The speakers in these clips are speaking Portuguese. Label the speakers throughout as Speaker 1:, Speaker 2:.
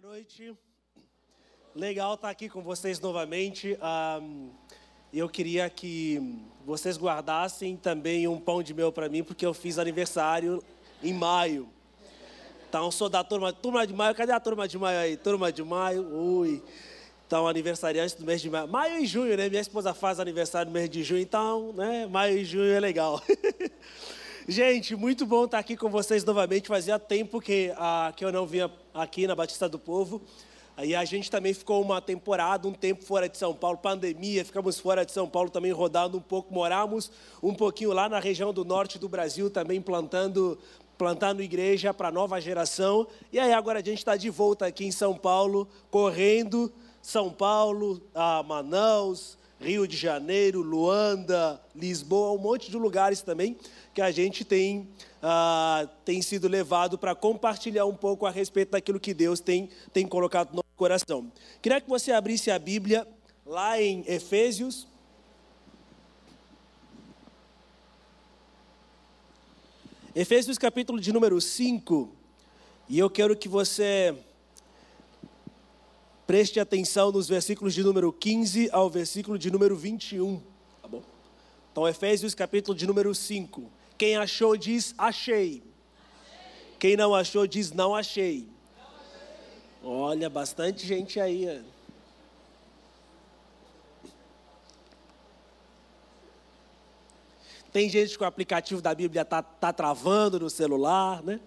Speaker 1: Boa noite. Legal estar aqui com vocês novamente. Um, eu queria que vocês guardassem também um pão de mel para mim, porque eu fiz aniversário em maio. Então, sou da turma, turma de maio. Cadê a turma de maio aí? Turma de maio, ui. Então, aniversariante do mês de maio. Maio e junho, né? Minha esposa faz aniversário no mês de junho, então, né? Maio e junho é legal. Gente, muito bom estar aqui com vocês novamente. Fazia tempo que, ah, que eu não vinha aqui na Batista do Povo. Aí a gente também ficou uma temporada, um tempo fora de São Paulo, pandemia, ficamos fora de São Paulo também rodando um pouco, moramos um pouquinho lá na região do norte do Brasil, também plantando, plantando igreja para a nova geração. E aí agora a gente está de volta aqui em São Paulo, correndo São Paulo, a Manaus, Rio de Janeiro, Luanda, Lisboa, um monte de lugares também que a gente tem, ah, tem sido levado para compartilhar um pouco a respeito daquilo que Deus tem, tem colocado no coração. Queria que você abrisse a Bíblia lá em Efésios. Efésios capítulo de número 5. E eu quero que você preste atenção nos versículos de número 15 ao versículo de número 21. Tá bom? Então, Efésios capítulo de número 5. Quem achou diz achei. Quem não achou diz não achei. Olha, bastante gente aí. Tem gente que o aplicativo da Bíblia está tá travando no celular, né?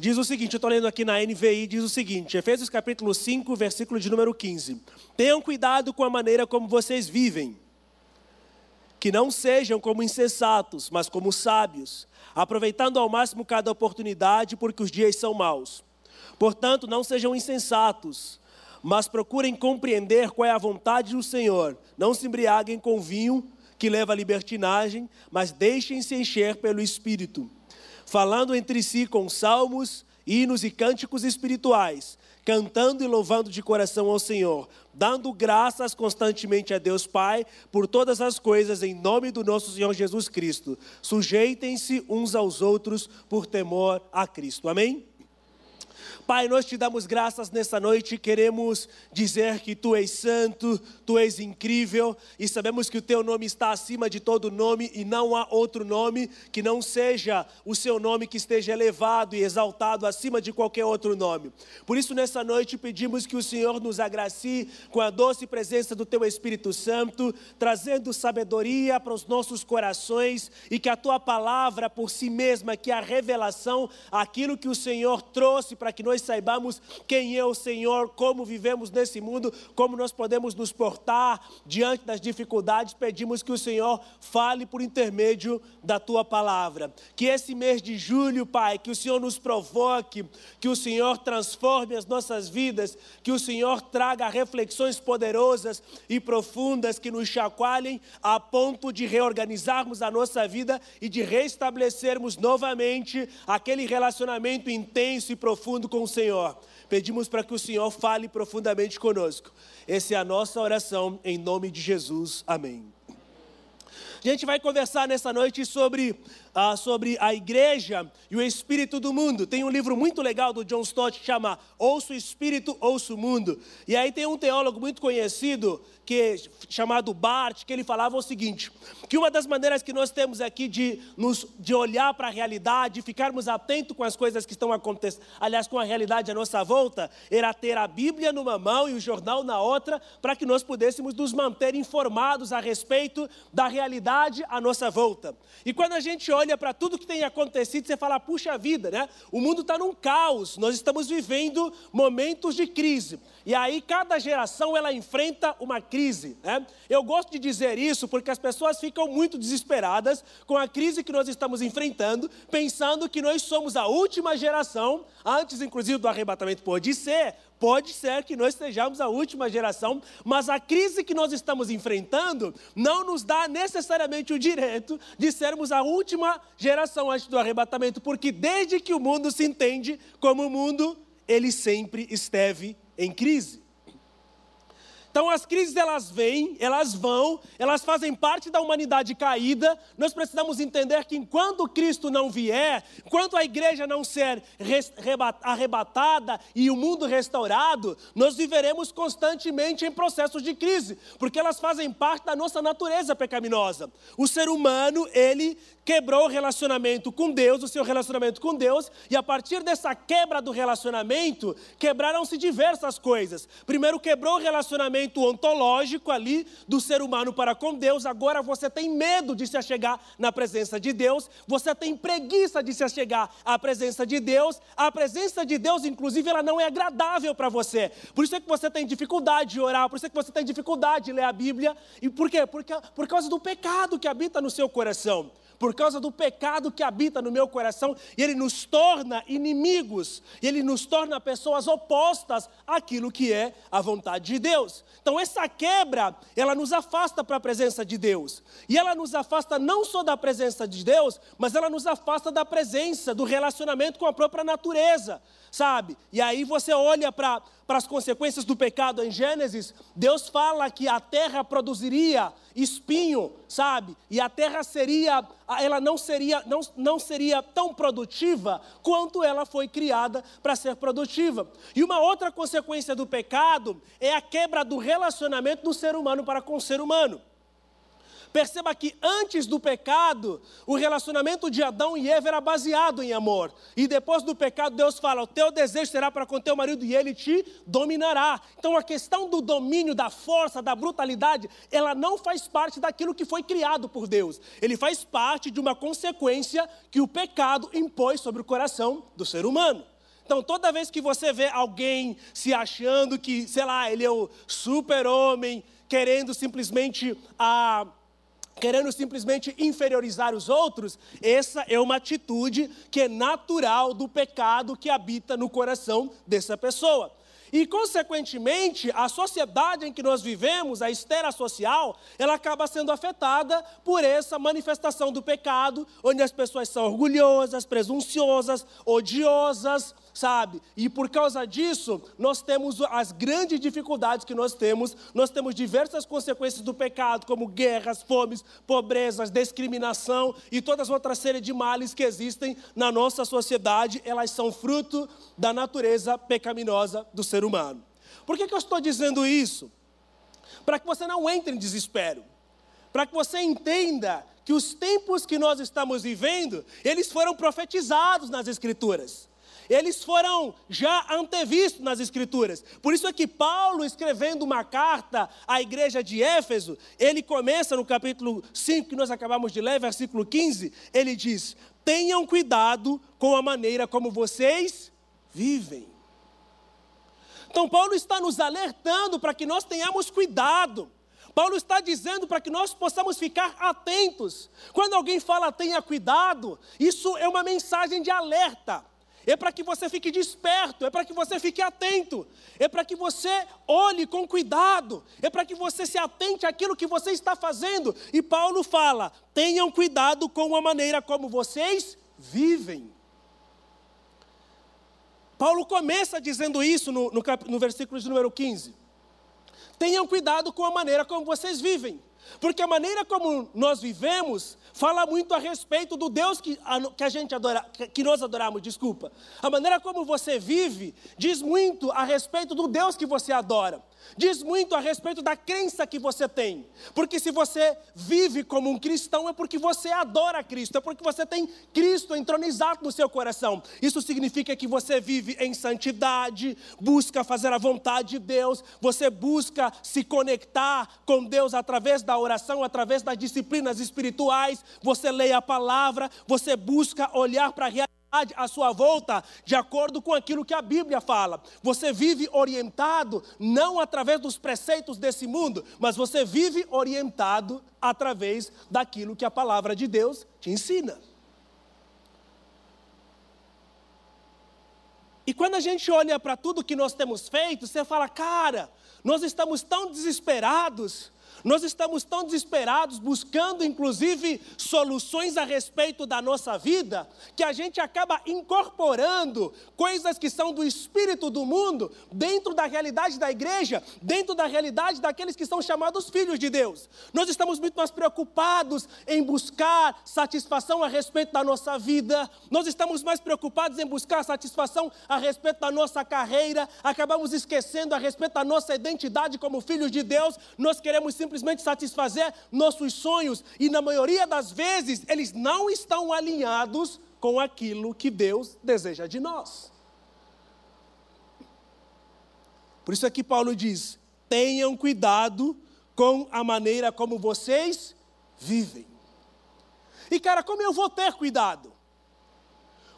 Speaker 1: Diz o seguinte, eu estou lendo aqui na NVI, diz o seguinte, Efésios capítulo 5, versículo de número 15. Tenham cuidado com a maneira como vocês vivem que não sejam como insensatos, mas como sábios, aproveitando ao máximo cada oportunidade, porque os dias são maus. Portanto, não sejam insensatos, mas procurem compreender qual é a vontade do Senhor. Não se embriaguem com vinho, que leva à libertinagem, mas deixem-se encher pelo Espírito, falando entre si com salmos, hinos e cânticos espirituais, cantando e louvando de coração ao Senhor, dando graças constantemente a Deus Pai por todas as coisas em nome do nosso Senhor Jesus Cristo. Sujeitem-se uns aos outros por temor a Cristo. Amém? Pai, nós te damos graças nessa noite, queremos dizer que tu és santo, tu és incrível e sabemos que o teu nome está acima de todo nome e não há outro nome que não seja o seu nome que esteja elevado e exaltado acima de qualquer outro nome. Por isso, nessa noite, pedimos que o Senhor nos agracie com a doce presença do teu Espírito Santo, trazendo sabedoria para os nossos corações e que a tua palavra por si mesma, que é a revelação, aquilo que o Senhor trouxe para que nós nós saibamos quem é o Senhor, como vivemos nesse mundo, como nós podemos nos portar diante das dificuldades. Pedimos que o Senhor fale por intermédio da tua palavra. Que esse mês de julho, Pai, que o Senhor nos provoque, que o Senhor transforme as nossas vidas, que o Senhor traga reflexões poderosas e profundas que nos chacoalhem a ponto de reorganizarmos a nossa vida e de restabelecermos novamente aquele relacionamento intenso e profundo com o Senhor. Pedimos para que o Senhor fale profundamente conosco. Essa é a nossa oração, em nome de Jesus. Amém. A gente vai conversar nessa noite sobre ah, sobre a igreja e o espírito do mundo. Tem um livro muito legal do John Stott que chama Ouço o Espírito, Ouço o Mundo. E aí tem um teólogo muito conhecido que chamado Bart, que ele falava o seguinte: que uma das maneiras que nós temos aqui de, nos, de olhar para a realidade, ficarmos atentos com as coisas que estão acontecendo, aliás, com a realidade à nossa volta, era ter a Bíblia numa mão e o jornal na outra, para que nós pudéssemos nos manter informados a respeito da realidade à nossa volta. E quando a gente olha olha para tudo que tem acontecido, você fala, puxa vida, né? O mundo está num caos, nós estamos vivendo momentos de crise. E aí cada geração ela enfrenta uma crise, né? Eu gosto de dizer isso porque as pessoas ficam muito desesperadas com a crise que nós estamos enfrentando, pensando que nós somos a última geração, antes inclusive do arrebatamento pode ser, Pode ser que nós sejamos a última geração, mas a crise que nós estamos enfrentando não nos dá necessariamente o direito de sermos a última geração antes do arrebatamento, porque desde que o mundo se entende como mundo, ele sempre esteve em crise. Então as crises elas vêm, elas vão, elas fazem parte da humanidade caída. Nós precisamos entender que enquanto Cristo não vier, enquanto a igreja não ser arrebatada e o mundo restaurado, nós viveremos constantemente em processos de crise, porque elas fazem parte da nossa natureza pecaminosa. O ser humano, ele quebrou o relacionamento com Deus, o seu relacionamento com Deus, e a partir dessa quebra do relacionamento, quebraram-se diversas coisas. Primeiro quebrou o relacionamento ontológico ali do ser humano para com Deus, agora você tem medo de se achegar na presença de Deus, você tem preguiça de se achegar à presença de Deus, a presença de Deus, inclusive, ela não é agradável para você. Por isso é que você tem dificuldade de orar, por isso é que você tem dificuldade de ler a Bíblia. E por quê? Porque, por causa do pecado que habita no seu coração por causa do pecado que habita no meu coração, e ele nos torna inimigos, e ele nos torna pessoas opostas àquilo que é a vontade de Deus. Então, essa quebra, ela nos afasta para a presença de Deus, e ela nos afasta não só da presença de Deus, mas ela nos afasta da presença, do relacionamento com a própria natureza sabe? E aí você olha para as consequências do pecado em Gênesis, Deus fala que a terra produziria espinho, sabe? E a terra seria, ela não seria, não, não seria tão produtiva quanto ela foi criada para ser produtiva. E uma outra consequência do pecado é a quebra do relacionamento do ser humano para com o ser humano. Perceba que antes do pecado, o relacionamento de Adão e Eva era baseado em amor. E depois do pecado, Deus fala: O teu desejo será para com teu marido e ele te dominará. Então a questão do domínio, da força, da brutalidade, ela não faz parte daquilo que foi criado por Deus. Ele faz parte de uma consequência que o pecado impôs sobre o coração do ser humano. Então, toda vez que você vê alguém se achando que, sei lá, ele é o super-homem, querendo simplesmente a. Ah, querendo simplesmente inferiorizar os outros, essa é uma atitude que é natural do pecado que habita no coração dessa pessoa. E, consequentemente, a sociedade em que nós vivemos, a esfera social, ela acaba sendo afetada por essa manifestação do pecado, onde as pessoas são orgulhosas, presunciosas, odiosas, sabe? E por causa disso, nós temos as grandes dificuldades que nós temos, nós temos diversas consequências do pecado, como guerras, fomes, pobrezas, discriminação e todas as outras séries de males que existem na nossa sociedade, elas são fruto da natureza pecaminosa do ser humano. Por que, que eu estou dizendo isso? Para que você não entre em desespero, para que você entenda que os tempos que nós estamos vivendo, eles foram profetizados nas Escrituras eles foram já antevistos nas Escrituras. Por isso é que Paulo, escrevendo uma carta à igreja de Éfeso, ele começa no capítulo 5, que nós acabamos de ler, versículo 15, ele diz: Tenham cuidado com a maneira como vocês vivem. Então, Paulo está nos alertando para que nós tenhamos cuidado. Paulo está dizendo para que nós possamos ficar atentos. Quando alguém fala tenha cuidado, isso é uma mensagem de alerta é para que você fique desperto, é para que você fique atento, é para que você olhe com cuidado, é para que você se atente àquilo que você está fazendo. E Paulo fala: tenham cuidado com a maneira como vocês vivem. Paulo começa dizendo isso no, no, no versículo de número 15. Tenham cuidado com a maneira como vocês vivem. Porque a maneira como nós vivemos fala muito a respeito do Deus que a, que a gente adora, que nós adoramos, desculpa. A maneira como você vive diz muito a respeito do Deus que você adora diz muito a respeito da crença que você tem. Porque se você vive como um cristão, é porque você adora Cristo, é porque você tem Cristo entronizado no seu coração. Isso significa que você vive em santidade, busca fazer a vontade de Deus, você busca se conectar com Deus através da oração, através das disciplinas espirituais, você lê a palavra, você busca olhar para a realidade à sua volta de acordo com aquilo que a Bíblia fala. Você vive orientado não através dos preceitos desse mundo, mas você vive orientado através daquilo que a palavra de Deus te ensina. E quando a gente olha para tudo que nós temos feito, você fala, cara, nós estamos tão desesperados, Nós estamos tão desesperados, buscando inclusive soluções a respeito da nossa vida, que a gente acaba incorporando coisas que são do espírito do mundo dentro da realidade da igreja, dentro da realidade daqueles que são chamados filhos de Deus. Nós estamos muito mais preocupados em buscar satisfação a respeito da nossa vida, nós estamos mais preocupados em buscar satisfação a respeito da nossa carreira, acabamos esquecendo a respeito da nossa identidade como filhos de Deus, nós queremos simplesmente simplesmente satisfazer nossos sonhos, e na maioria das vezes eles não estão alinhados com aquilo que Deus deseja de nós. Por isso é que Paulo diz: tenham cuidado com a maneira como vocês vivem. E cara, como eu vou ter cuidado?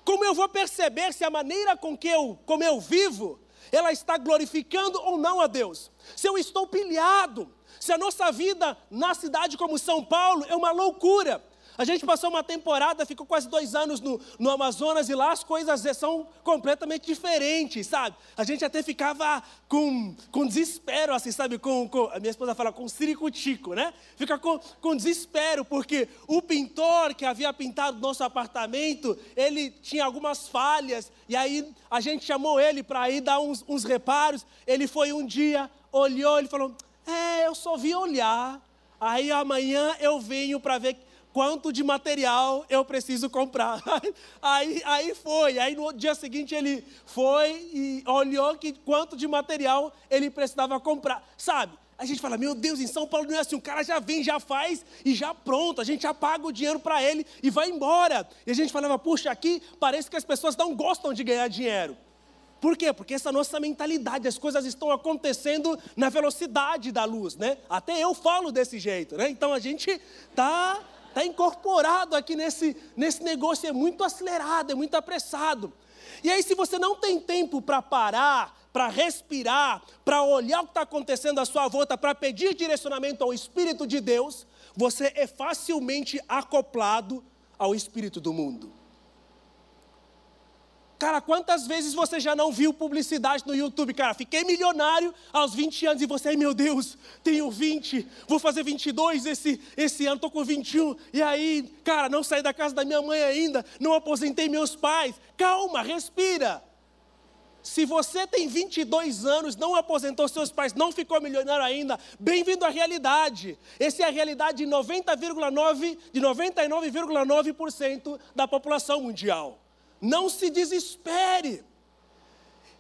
Speaker 1: Como eu vou perceber se a maneira com que eu, como eu vivo, ela está glorificando ou não a Deus? Se eu estou pilhado, se a nossa vida na cidade como São Paulo é uma loucura, a gente passou uma temporada, ficou quase dois anos no, no Amazonas e lá as coisas são completamente diferentes, sabe? A gente até ficava com, com desespero, assim, sabe? Com, com, a minha esposa fala com ciricutico, né? Fica com, com desespero, porque o pintor que havia pintado nosso apartamento, ele tinha algumas falhas, e aí a gente chamou ele para ir dar uns, uns reparos. Ele foi um dia, olhou, ele falou é, eu só vim olhar. Aí amanhã eu venho para ver quanto de material eu preciso comprar. Aí, aí foi. Aí no dia seguinte ele foi e olhou que quanto de material ele precisava comprar. Sabe? A gente fala, meu Deus, em São Paulo não é assim, o cara já vem, já faz e já pronto, a gente já paga o dinheiro para ele e vai embora. E a gente falava, puxa, aqui parece que as pessoas não gostam de ganhar dinheiro. Por quê? Porque essa nossa mentalidade, as coisas estão acontecendo na velocidade da luz, né? Até eu falo desse jeito, né? Então a gente tá tá incorporado aqui nesse nesse negócio é muito acelerado, é muito apressado. E aí se você não tem tempo para parar, para respirar, para olhar o que está acontecendo à sua volta, para pedir direcionamento ao Espírito de Deus, você é facilmente acoplado ao Espírito do mundo. Cara, quantas vezes você já não viu publicidade no YouTube? Cara, fiquei milionário aos 20 anos e você, ai meu Deus, tenho 20, vou fazer 22 esse, esse ano, estou com 21. E aí, cara, não saí da casa da minha mãe ainda, não aposentei meus pais. Calma, respira. Se você tem 22 anos, não aposentou seus pais, não ficou milionário ainda, bem-vindo à realidade. Essa é a realidade de 90,9 de 99,9% da população mundial. Não se desespere.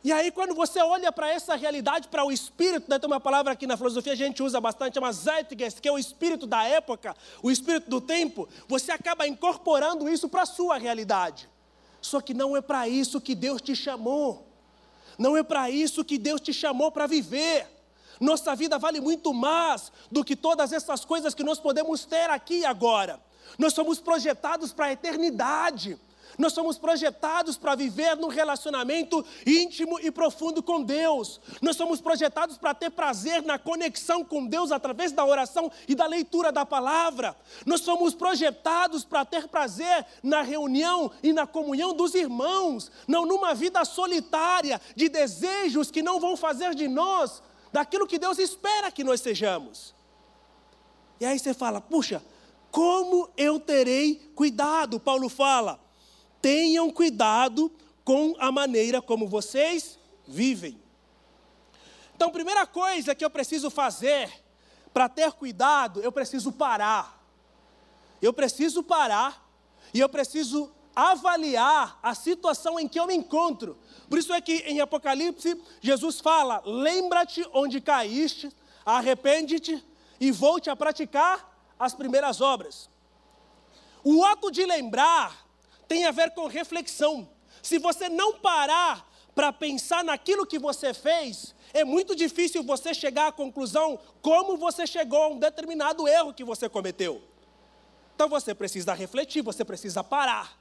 Speaker 1: E aí, quando você olha para essa realidade, para o espírito, né, tem uma palavra aqui na filosofia a gente usa bastante, chama Zeitgeist, que é o espírito da época, o espírito do tempo, você acaba incorporando isso para a sua realidade. Só que não é para isso que Deus te chamou. Não é para isso que Deus te chamou para viver. Nossa vida vale muito mais do que todas essas coisas que nós podemos ter aqui e agora. Nós somos projetados para a eternidade. Nós somos projetados para viver num relacionamento íntimo e profundo com Deus. Nós somos projetados para ter prazer na conexão com Deus através da oração e da leitura da palavra. Nós somos projetados para ter prazer na reunião e na comunhão dos irmãos, não numa vida solitária de desejos que não vão fazer de nós daquilo que Deus espera que nós sejamos. E aí você fala, puxa, como eu terei cuidado? Paulo fala, tenham cuidado com a maneira como vocês vivem. Então, primeira coisa que eu preciso fazer para ter cuidado, eu preciso parar. Eu preciso parar e eu preciso avaliar a situação em que eu me encontro. Por isso é que em Apocalipse, Jesus fala: lembra-te onde caíste, arrepende-te e volte a praticar as primeiras obras. O ato de lembrar tem a ver com reflexão. Se você não parar para pensar naquilo que você fez, é muito difícil você chegar à conclusão como você chegou a um determinado erro que você cometeu. Então você precisa refletir, você precisa parar.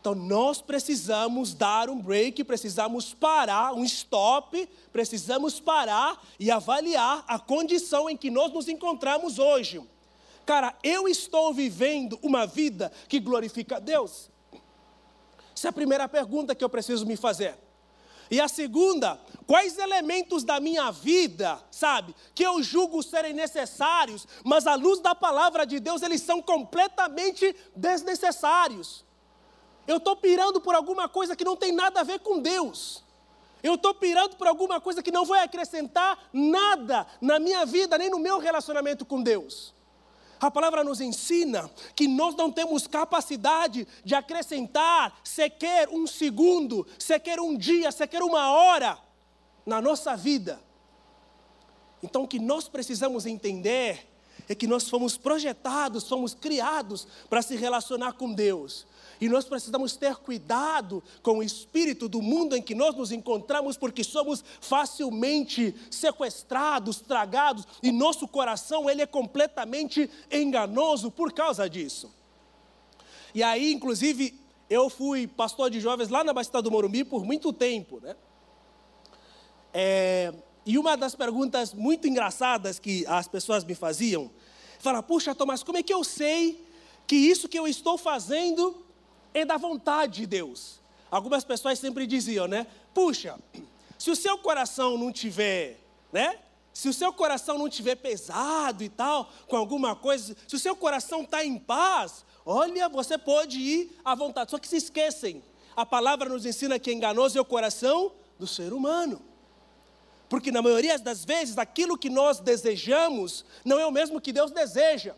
Speaker 1: Então nós precisamos dar um break, precisamos parar, um stop, precisamos parar e avaliar a condição em que nós nos encontramos hoje. Cara, eu estou vivendo uma vida que glorifica a Deus? Essa é a primeira pergunta que eu preciso me fazer. E a segunda, Quais elementos da minha vida, sabe, que eu julgo serem necessários, mas à luz da palavra de Deus eles são completamente desnecessários. Eu estou pirando por alguma coisa que não tem nada a ver com Deus. Eu estou pirando por alguma coisa que não vai acrescentar nada na minha vida, nem no meu relacionamento com Deus. A palavra nos ensina que nós não temos capacidade de acrescentar sequer um segundo, sequer um dia, sequer uma hora na nossa vida. Então, o que nós precisamos entender é que nós fomos projetados, fomos criados para se relacionar com Deus. E nós precisamos ter cuidado com o espírito do mundo em que nós nos encontramos, porque somos facilmente sequestrados, tragados, e nosso coração ele é completamente enganoso por causa disso. E aí, inclusive, eu fui pastor de jovens lá na Baixada do Morumbi por muito tempo, né? É, e uma das perguntas muito engraçadas que as pessoas me faziam, fala, puxa, Tomás, como é que eu sei que isso que eu estou fazendo é da vontade de Deus. Algumas pessoas sempre diziam, né? Puxa, se o seu coração não tiver, né? Se o seu coração não tiver pesado e tal, com alguma coisa, se o seu coração está em paz, olha, você pode ir à vontade. Só que se esquecem, a palavra nos ensina que enganoso é o coração do ser humano. Porque na maioria das vezes, aquilo que nós desejamos não é o mesmo que Deus deseja.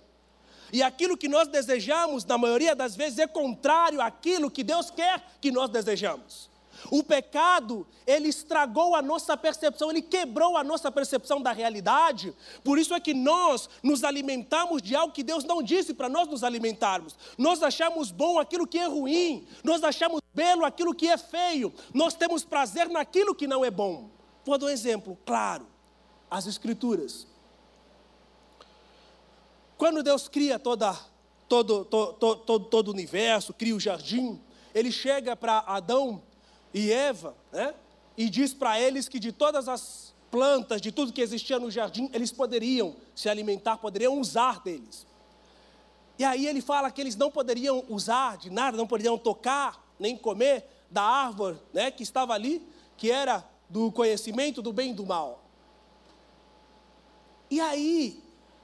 Speaker 1: E aquilo que nós desejamos, na maioria das vezes, é contrário àquilo que Deus quer que nós desejamos. O pecado, ele estragou a nossa percepção, ele quebrou a nossa percepção da realidade. Por isso é que nós nos alimentamos de algo que Deus não disse para nós nos alimentarmos. Nós achamos bom aquilo que é ruim, nós achamos belo aquilo que é feio, nós temos prazer naquilo que não é bom. Vou dar um exemplo claro: as Escrituras. Quando Deus cria toda, todo, todo, todo, todo o universo, cria o jardim, ele chega para Adão e Eva, né? E diz para eles que de todas as plantas, de tudo que existia no jardim, eles poderiam se alimentar, poderiam usar deles. E aí ele fala que eles não poderiam usar de nada, não poderiam tocar, nem comer da árvore né, que estava ali, que era do conhecimento do bem e do mal. E aí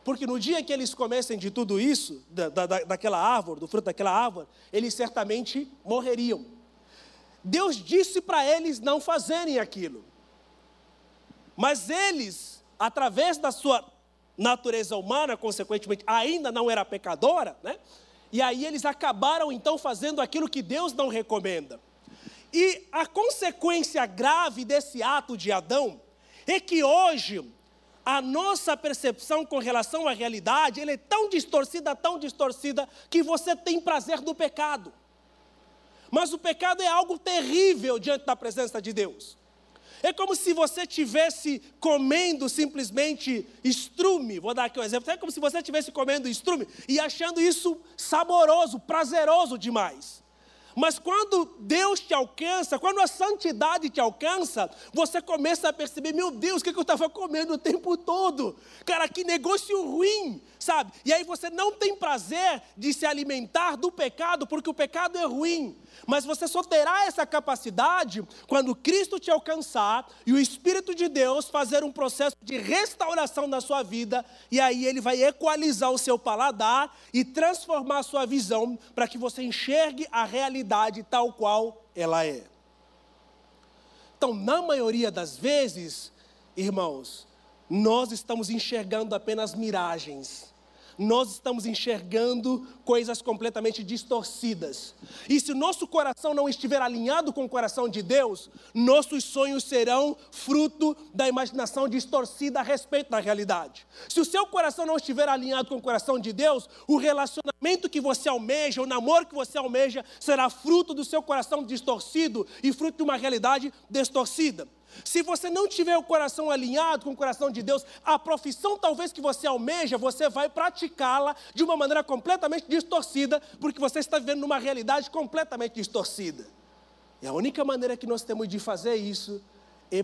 Speaker 1: porque no dia que eles comessem de tudo isso, da, da, daquela árvore, do fruto daquela árvore, eles certamente morreriam. Deus disse para eles não fazerem aquilo. Mas eles, através da sua natureza humana, consequentemente, ainda não era pecadora, né? E aí eles acabaram então fazendo aquilo que Deus não recomenda. E a consequência grave desse ato de Adão é que hoje a nossa percepção com relação à realidade, ela é tão distorcida, tão distorcida, que você tem prazer do pecado. Mas o pecado é algo terrível diante da presença de Deus. É como se você tivesse comendo simplesmente estrume, vou dar aqui um exemplo, é como se você estivesse comendo estrume e achando isso saboroso, prazeroso demais. Mas quando Deus te alcança, quando a santidade te alcança, você começa a perceber: meu Deus, o que eu estava comendo o tempo todo? Cara, que negócio ruim, sabe? E aí você não tem prazer de se alimentar do pecado, porque o pecado é ruim. Mas você só terá essa capacidade quando Cristo te alcançar e o Espírito de Deus fazer um processo de restauração na sua vida, e aí ele vai equalizar o seu paladar e transformar a sua visão para que você enxergue a realidade tal qual ela é. Então, na maioria das vezes, irmãos, nós estamos enxergando apenas miragens nós estamos enxergando coisas completamente distorcidas. E se o nosso coração não estiver alinhado com o coração de Deus, nossos sonhos serão fruto da imaginação distorcida a respeito da realidade. Se o seu coração não estiver alinhado com o coração de Deus, o relacionamento que você almeja, o namoro que você almeja, será fruto do seu coração distorcido e fruto de uma realidade distorcida. Se você não tiver o coração alinhado com o coração de Deus, a profissão talvez que você almeja, você vai praticá-la de uma maneira completamente distorcida, porque você está vivendo numa realidade completamente distorcida. E a única maneira que nós temos de fazer isso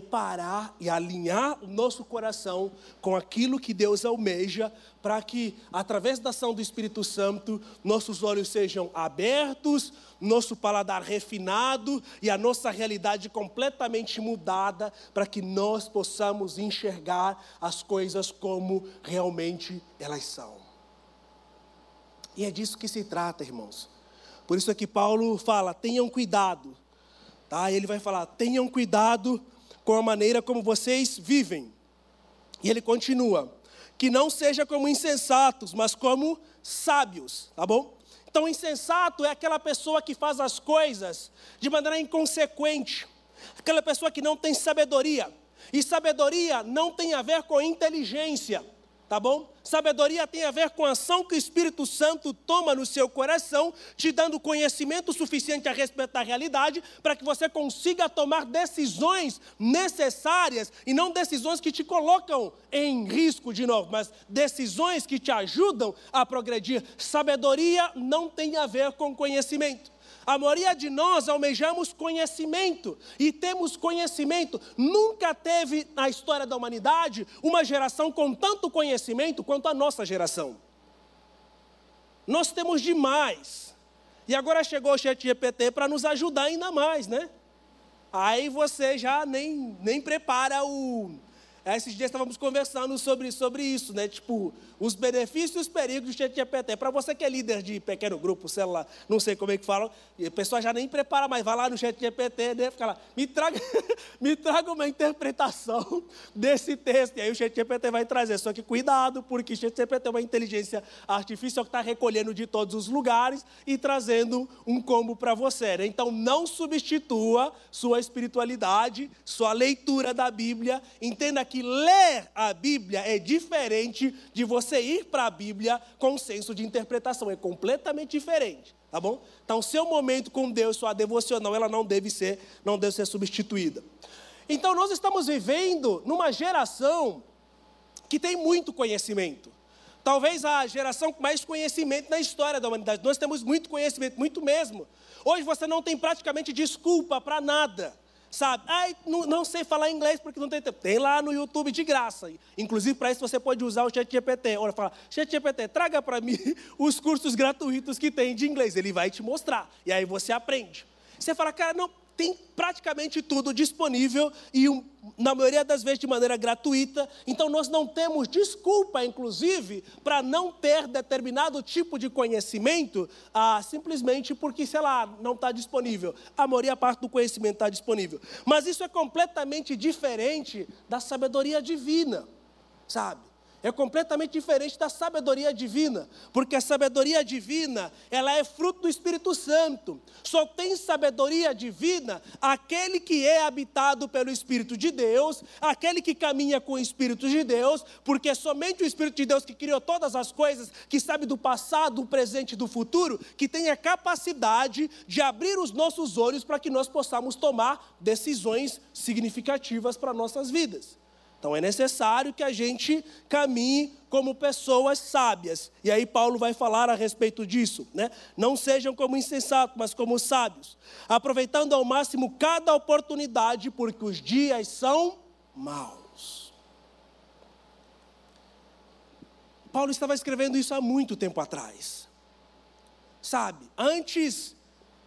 Speaker 1: parar e alinhar o nosso coração com aquilo que Deus almeja, para que, através da ação do Espírito Santo, nossos olhos sejam abertos, nosso paladar refinado e a nossa realidade completamente mudada, para que nós possamos enxergar as coisas como realmente elas são. E é disso que se trata, irmãos. Por isso é que Paulo fala: tenham cuidado. Tá? Ele vai falar: tenham cuidado com a maneira como vocês vivem. E ele continua: que não seja como insensatos, mas como sábios, tá bom? Então, insensato é aquela pessoa que faz as coisas de maneira inconsequente, aquela pessoa que não tem sabedoria. E sabedoria não tem a ver com inteligência tá bom? Sabedoria tem a ver com a ação que o Espírito Santo toma no seu coração, te dando conhecimento suficiente a respeito da realidade, para que você consiga tomar decisões necessárias e não decisões que te colocam em risco de novo, mas decisões que te ajudam a progredir. Sabedoria não tem a ver com conhecimento. A maioria de nós almejamos conhecimento e temos conhecimento. Nunca teve na história da humanidade uma geração com tanto conhecimento quanto a nossa geração. Nós temos demais. E agora chegou o Chat GPT para nos ajudar ainda mais, né? Aí você já nem, nem prepara o, esses dias estávamos conversando sobre, sobre isso, né? Tipo, os benefícios e os perigos do ChatGPT. Para você que é líder de pequeno grupo, celular, não sei como é que fala, a pessoa já nem prepara mais, vai lá no ChatGPT, né? Fica lá, me traga, me traga uma interpretação desse texto. E aí o ChatGPT vai trazer. Só que cuidado, porque o ChatGPT é uma inteligência artificial que está recolhendo de todos os lugares e trazendo um combo para você. Né? Então não substitua sua espiritualidade, sua leitura da Bíblia. Entenda que que ler a Bíblia é diferente de você ir para a Bíblia com senso de interpretação, é completamente diferente, tá bom? Então, seu momento com Deus, sua devocional, ela não deve ser, não deve ser substituída. Então, nós estamos vivendo numa geração que tem muito conhecimento. Talvez a geração com mais conhecimento na história da humanidade. Nós temos muito conhecimento, muito mesmo. Hoje você não tem praticamente desculpa para nada sabe? Ai, não, não, sei falar inglês porque não tem tempo. Tem lá no YouTube de graça. Inclusive, para isso você pode usar o ChatGPT. Olha, fala, ChatGPT, traga para mim os cursos gratuitos que tem de inglês. Ele vai te mostrar. E aí você aprende. Você fala, cara, não, tem praticamente tudo disponível e na maioria das vezes de maneira gratuita. Então nós não temos desculpa, inclusive, para não ter determinado tipo de conhecimento, ah, simplesmente porque, sei lá, não está disponível. A maioria parte do conhecimento está disponível. Mas isso é completamente diferente da sabedoria divina, sabe? É completamente diferente da sabedoria divina, porque a sabedoria divina, ela é fruto do Espírito Santo. Só tem sabedoria divina aquele que é habitado pelo Espírito de Deus, aquele que caminha com o Espírito de Deus, porque é somente o Espírito de Deus que criou todas as coisas, que sabe do passado, do presente e do futuro, que tem a capacidade de abrir os nossos olhos para que nós possamos tomar decisões significativas para nossas vidas. Então é necessário que a gente caminhe como pessoas sábias. E aí Paulo vai falar a respeito disso, né? Não sejam como insensatos, mas como sábios, aproveitando ao máximo cada oportunidade, porque os dias são maus. Paulo estava escrevendo isso há muito tempo atrás. Sabe, antes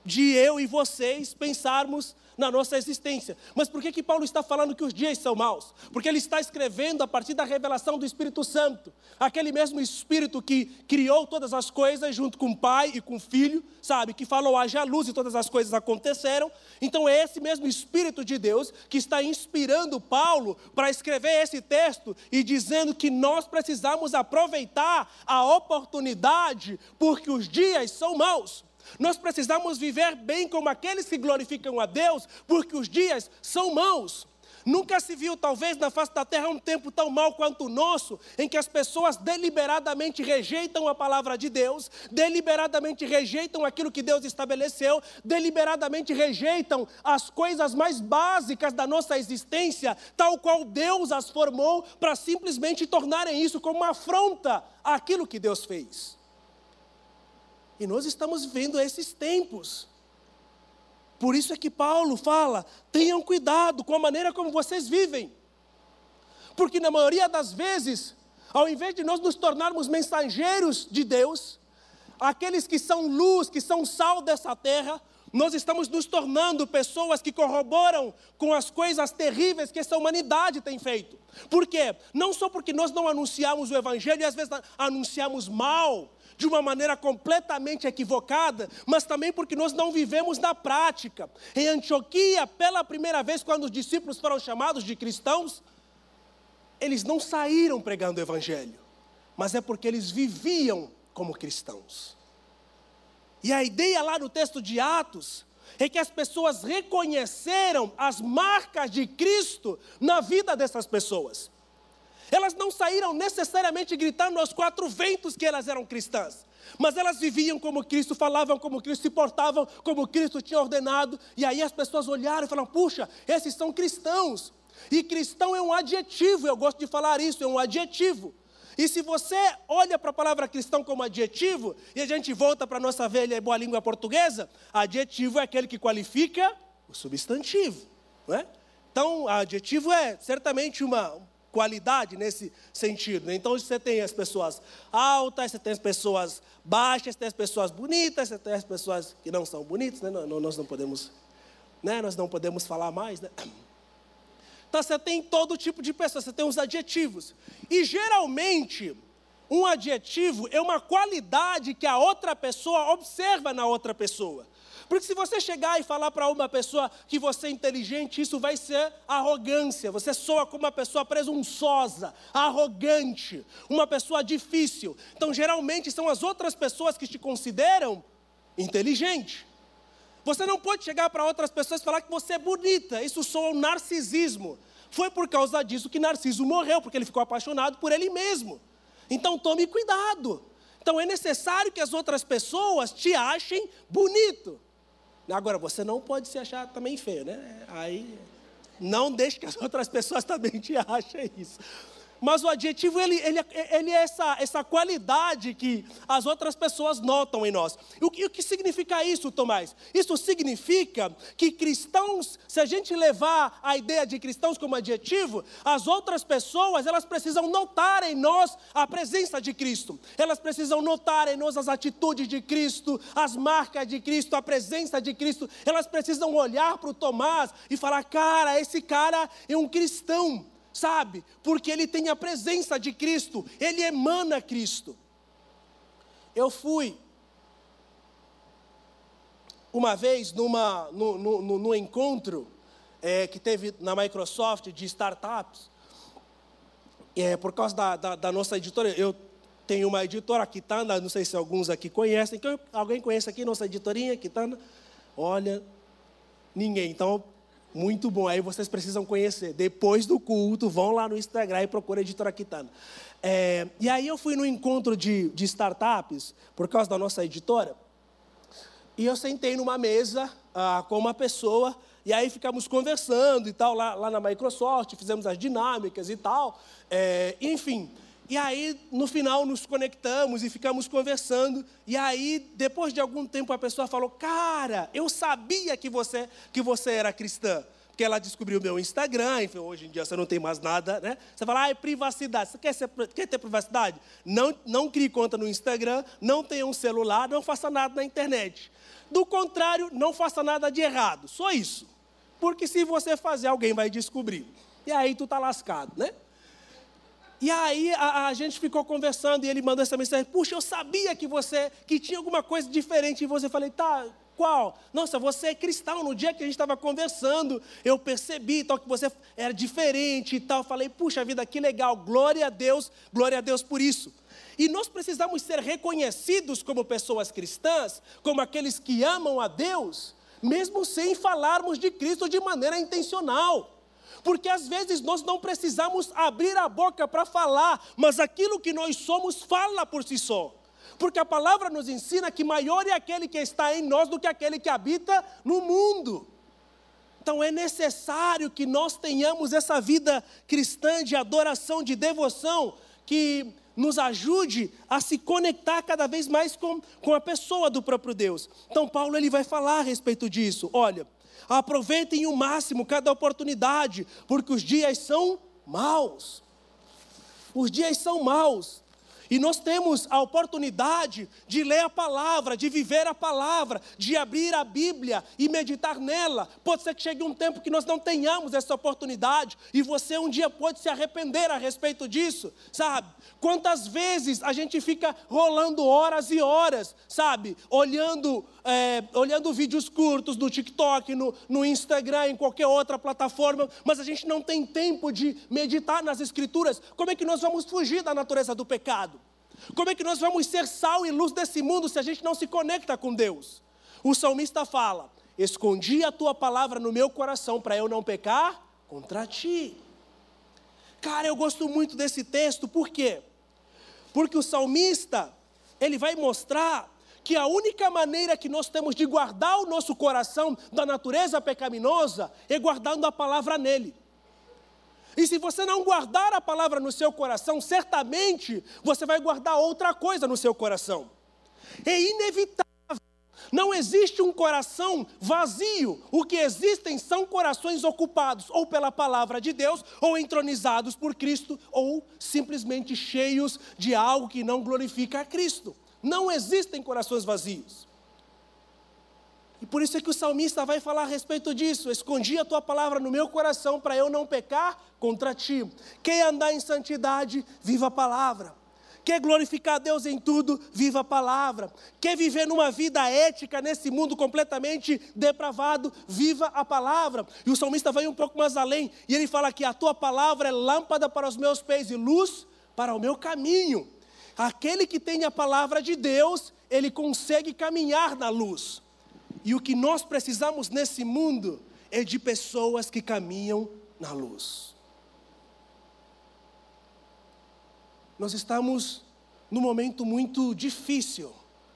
Speaker 1: de eu e vocês pensarmos na nossa existência. Mas por que, que Paulo está falando que os dias são maus? Porque ele está escrevendo a partir da revelação do Espírito Santo, aquele mesmo Espírito que criou todas as coisas junto com o Pai e com o Filho, sabe? Que falou haja luz e todas as coisas aconteceram. Então é esse mesmo Espírito de Deus que está inspirando Paulo para escrever esse texto e dizendo que nós precisamos aproveitar a oportunidade, porque os dias são maus. Nós precisamos viver bem como aqueles que glorificam a Deus, porque os dias são maus. Nunca se viu, talvez, na face da terra um tempo tão mau quanto o nosso, em que as pessoas deliberadamente rejeitam a palavra de Deus, deliberadamente rejeitam aquilo que Deus estabeleceu, deliberadamente rejeitam as coisas mais básicas da nossa existência, tal qual Deus as formou, para simplesmente tornarem isso como uma afronta àquilo que Deus fez. E nós estamos vivendo esses tempos. Por isso é que Paulo fala: tenham cuidado com a maneira como vocês vivem. Porque na maioria das vezes, ao invés de nós nos tornarmos mensageiros de Deus, aqueles que são luz, que são sal dessa terra, nós estamos nos tornando pessoas que corroboram com as coisas terríveis que essa humanidade tem feito. Por quê? Não só porque nós não anunciamos o Evangelho e às vezes anunciamos mal, de uma maneira completamente equivocada, mas também porque nós não vivemos na prática. Em Antioquia, pela primeira vez, quando os discípulos foram chamados de cristãos, eles não saíram pregando o Evangelho, mas é porque eles viviam como cristãos. E a ideia lá no texto de Atos é que as pessoas reconheceram as marcas de Cristo na vida dessas pessoas. Elas não saíram necessariamente gritando aos quatro ventos que elas eram cristãs, mas elas viviam como Cristo, falavam como Cristo, se portavam como Cristo tinha ordenado, e aí as pessoas olharam e falaram: puxa, esses são cristãos. E cristão é um adjetivo, eu gosto de falar isso, é um adjetivo. E se você olha para a palavra cristão como adjetivo, e a gente volta para a nossa velha e boa língua portuguesa, adjetivo é aquele que qualifica o substantivo. Não é? Então, adjetivo é certamente uma qualidade nesse sentido. Né? Então, você tem as pessoas altas, você tem as pessoas baixas, você tem as pessoas bonitas, você tem as pessoas que não são bonitas, né? nós não podemos, né? nós não podemos falar mais, né? Então você tem todo tipo de pessoas, você tem os adjetivos. E geralmente, um adjetivo é uma qualidade que a outra pessoa observa na outra pessoa. Porque se você chegar e falar para uma pessoa que você é inteligente, isso vai ser arrogância. Você soa como uma pessoa presunçosa, arrogante, uma pessoa difícil. Então, geralmente, são as outras pessoas que te consideram inteligente. Você não pode chegar para outras pessoas e falar que você é bonita. Isso soa um narcisismo. Foi por causa disso que Narciso morreu, porque ele ficou apaixonado por ele mesmo. Então tome cuidado. Então é necessário que as outras pessoas te achem bonito. Agora, você não pode se achar também feio, né? Aí não deixe que as outras pessoas também te achem isso. Mas o adjetivo, ele, ele, ele é essa, essa qualidade que as outras pessoas notam em nós. E o, o que significa isso, Tomás? Isso significa que cristãos, se a gente levar a ideia de cristãos como adjetivo, as outras pessoas, elas precisam notar em nós a presença de Cristo. Elas precisam notar em nós as atitudes de Cristo, as marcas de Cristo, a presença de Cristo. Elas precisam olhar para o Tomás e falar: cara, esse cara é um cristão sabe? Porque ele tem a presença de Cristo, ele emana Cristo. Eu fui uma vez numa, no, no, no encontro é, que teve na Microsoft de startups, é, por causa da, da, da, nossa editora, eu tenho uma editora, Kitana, não sei se alguns aqui conhecem, alguém conhece aqui nossa editorinha, Kitana? Olha, ninguém, então muito bom. Aí vocês precisam conhecer. Depois do culto, vão lá no Instagram e procura a editora Quitana. É, e aí eu fui no encontro de, de startups, por causa da nossa editora, e eu sentei numa mesa ah, com uma pessoa, e aí ficamos conversando e tal, lá, lá na Microsoft, fizemos as dinâmicas e tal. É, enfim. E aí, no final, nos conectamos e ficamos conversando. E aí, depois de algum tempo, a pessoa falou: Cara, eu sabia que você, que você era cristã. Porque ela descobriu o meu Instagram, enfim, hoje em dia você não tem mais nada, né? Você fala, ah, é privacidade. Você quer, ser, quer ter privacidade? Não, não crie conta no Instagram, não tenha um celular, não faça nada na internet. Do contrário, não faça nada de errado. Só isso. Porque se você fazer, alguém vai descobrir. E aí tu tá lascado, né? E aí a, a, gente ficou conversando e ele mandou essa mensagem: Puxa, eu sabia que você, que tinha alguma coisa diferente em você. Eu falei: Tá, qual? Nossa, você é cristão. No dia que a gente estava conversando, eu percebi tal, que você era diferente e tal. Eu falei: Puxa vida, que legal. Glória a Deus, glória a Deus por isso. E nós precisamos ser reconhecidos como pessoas cristãs, como aqueles que amam a Deus, mesmo sem falarmos de Cristo de maneira intencional. Porque às vezes nós não precisamos abrir a boca para falar, mas aquilo que nós somos fala por si só. Porque a palavra nos ensina que maior é aquele que está em nós do que aquele que habita no mundo. Então é necessário que nós tenhamos essa vida cristã de adoração, de devoção, que nos ajude a se conectar cada vez mais com, com a pessoa do próprio Deus. Então, Paulo ele vai falar a respeito disso. Olha, aproveitem o máximo cada oportunidade, porque os dias são maus. Os dias são maus. E nós temos a oportunidade de ler a palavra, de viver a palavra, de abrir a Bíblia e meditar nela. Pode ser que chegue um tempo que nós não tenhamos essa oportunidade e você um dia pode se arrepender a respeito disso, sabe? Quantas vezes a gente fica rolando horas e horas, sabe? Olhando, é, olhando vídeos curtos no TikTok, no, no Instagram, em qualquer outra plataforma, mas a gente não tem tempo de meditar nas Escrituras. Como é que nós vamos fugir da natureza do pecado? Como é que nós vamos ser sal e luz desse mundo se a gente não se conecta com Deus? O salmista fala: Escondi a tua palavra no meu coração para eu não pecar contra ti. Cara, eu gosto muito desse texto, por quê? Porque o salmista, ele vai mostrar que a única maneira que nós temos de guardar o nosso coração da natureza pecaminosa é guardando a palavra nele. E se você não guardar a palavra no seu coração, certamente você vai guardar outra coisa no seu coração. É inevitável. Não existe um coração vazio. O que existem são corações ocupados ou pela palavra de Deus, ou entronizados por Cristo, ou simplesmente cheios de algo que não glorifica a Cristo. Não existem corações vazios. E por isso é que o salmista vai falar a respeito disso. Escondi a tua palavra no meu coração para eu não pecar contra ti. Quem andar em santidade, viva a palavra. Quer glorificar a Deus em tudo, viva a palavra. Quer viver numa vida ética nesse mundo completamente depravado, viva a palavra. E o salmista vai um pouco mais além, e ele fala que a tua palavra é lâmpada para os meus pés e luz para o meu caminho. Aquele que tem a palavra de Deus, ele consegue caminhar na luz. E o que nós precisamos nesse mundo é de pessoas que caminham na luz. Nós estamos num momento muito difícil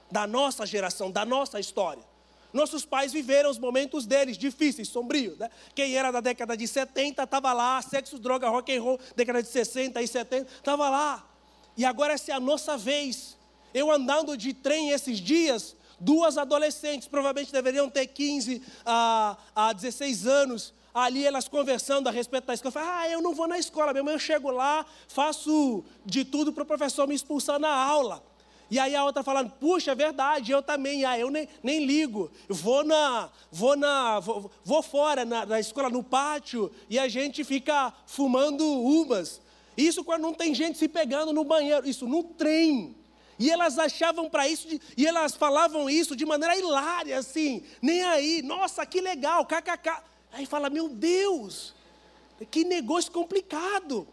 Speaker 1: da nossa geração, da nossa história. Nossos pais viveram os momentos deles difíceis, sombrios. Né? Quem era da década de 70 estava lá, sexo, droga, rock and roll, década de 60 e 70, estava lá. E agora essa é a nossa vez. Eu andando de trem esses dias, duas adolescentes, provavelmente deveriam ter 15 a, a 16 anos, ali elas conversando a respeito da escola. Eu falei, ah, eu não vou na escola mesmo, eu chego lá, faço de tudo para o professor me expulsar na aula. E aí a outra falando, puxa, é verdade, eu também, ah, eu nem, nem ligo, vou na, vou na, vou, vou fora na, na, escola, no pátio, e a gente fica fumando umas. Isso quando não tem gente se pegando no banheiro, isso no trem. E elas achavam para isso, de, e elas falavam isso de maneira hilária, assim, nem aí, nossa, que legal, kkk. Aí fala, meu Deus, que negócio complicado.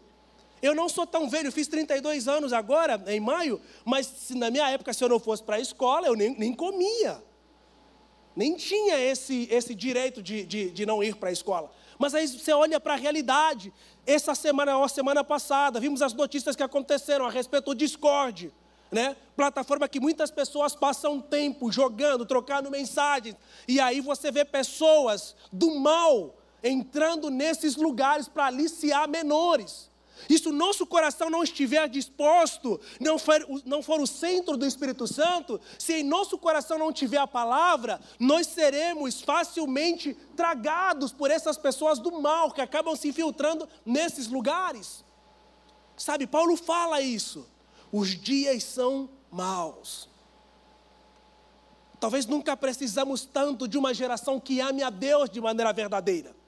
Speaker 1: Eu não sou tão velho, fiz 32 anos agora, em maio, mas se na minha época, se eu não fosse para a escola, eu nem, nem comia. Nem tinha esse, esse direito de, de, de não ir para a escola. Mas aí você olha para a realidade. Essa semana, ou semana passada, vimos as notícias que aconteceram a respeito do Discord né? Plataforma que muitas pessoas passam tempo jogando, trocando mensagens, e aí você vê pessoas do mal entrando nesses lugares para aliciar menores. E se o nosso coração não estiver disposto, não for, não for o centro do Espírito Santo, se em nosso coração não tiver a palavra, nós seremos facilmente tragados por essas pessoas do mal que acabam se infiltrando nesses lugares. Sabe, Paulo fala isso. Os dias são maus. Talvez nunca precisamos tanto de uma geração que ame a Deus de maneira verdadeira.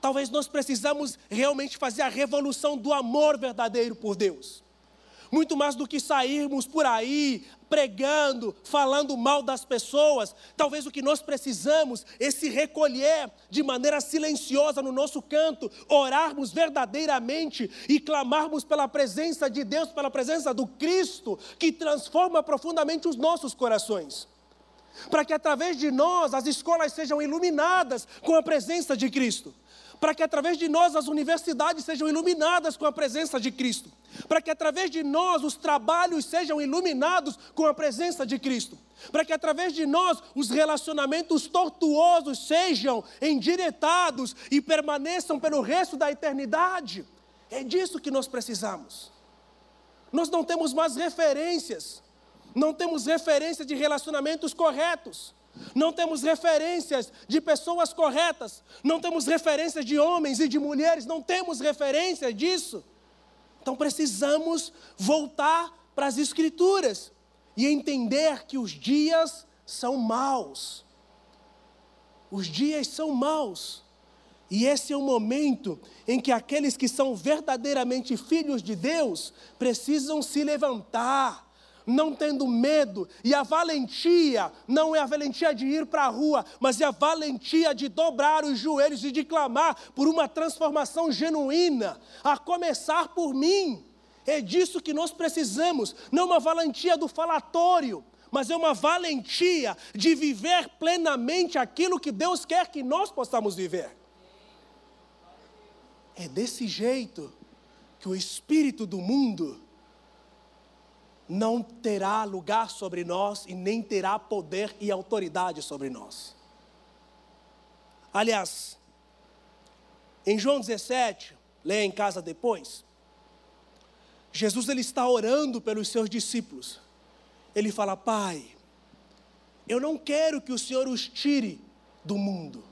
Speaker 1: Talvez nós precisamos realmente fazer a revolução do amor verdadeiro por Deus. Muito mais do que sairmos por aí pregando, falando mal das pessoas. Talvez o que nós precisamos é se recolher de maneira silenciosa no nosso canto, orarmos verdadeiramente e clamarmos pela presença de Deus, pela presença do Cristo, que transforma profundamente os nossos corações. Para que através de nós as escolas sejam iluminadas com a presença de Cristo para que através de nós as universidades sejam iluminadas com a presença de Cristo, para que através de nós os trabalhos sejam iluminados com a presença de Cristo, para que através de nós os relacionamentos tortuosos sejam endiretados e permaneçam pelo resto da eternidade. É disso que nós precisamos. Nós não temos mais referências. Não temos referência de relacionamentos corretos. Não temos referências de pessoas corretas. Não temos referências de homens e de mulheres. Não temos referência disso. Então precisamos voltar para as Escrituras e entender que os dias são maus. Os dias são maus. E esse é o momento em que aqueles que são verdadeiramente filhos de Deus precisam se levantar, não tendo medo. E a valentia não é a valentia de ir para a rua, mas é a valentia de dobrar os joelhos e de clamar por uma transformação genuína, a começar por mim. É disso que nós precisamos, não uma valentia do falatório, mas é uma valentia de viver plenamente aquilo que Deus quer que nós possamos viver. É desse jeito que o espírito do mundo não terá lugar sobre nós e nem terá poder e autoridade sobre nós. Aliás, em João 17, leia em casa depois, Jesus ele está orando pelos seus discípulos. Ele fala: Pai, eu não quero que o Senhor os tire do mundo.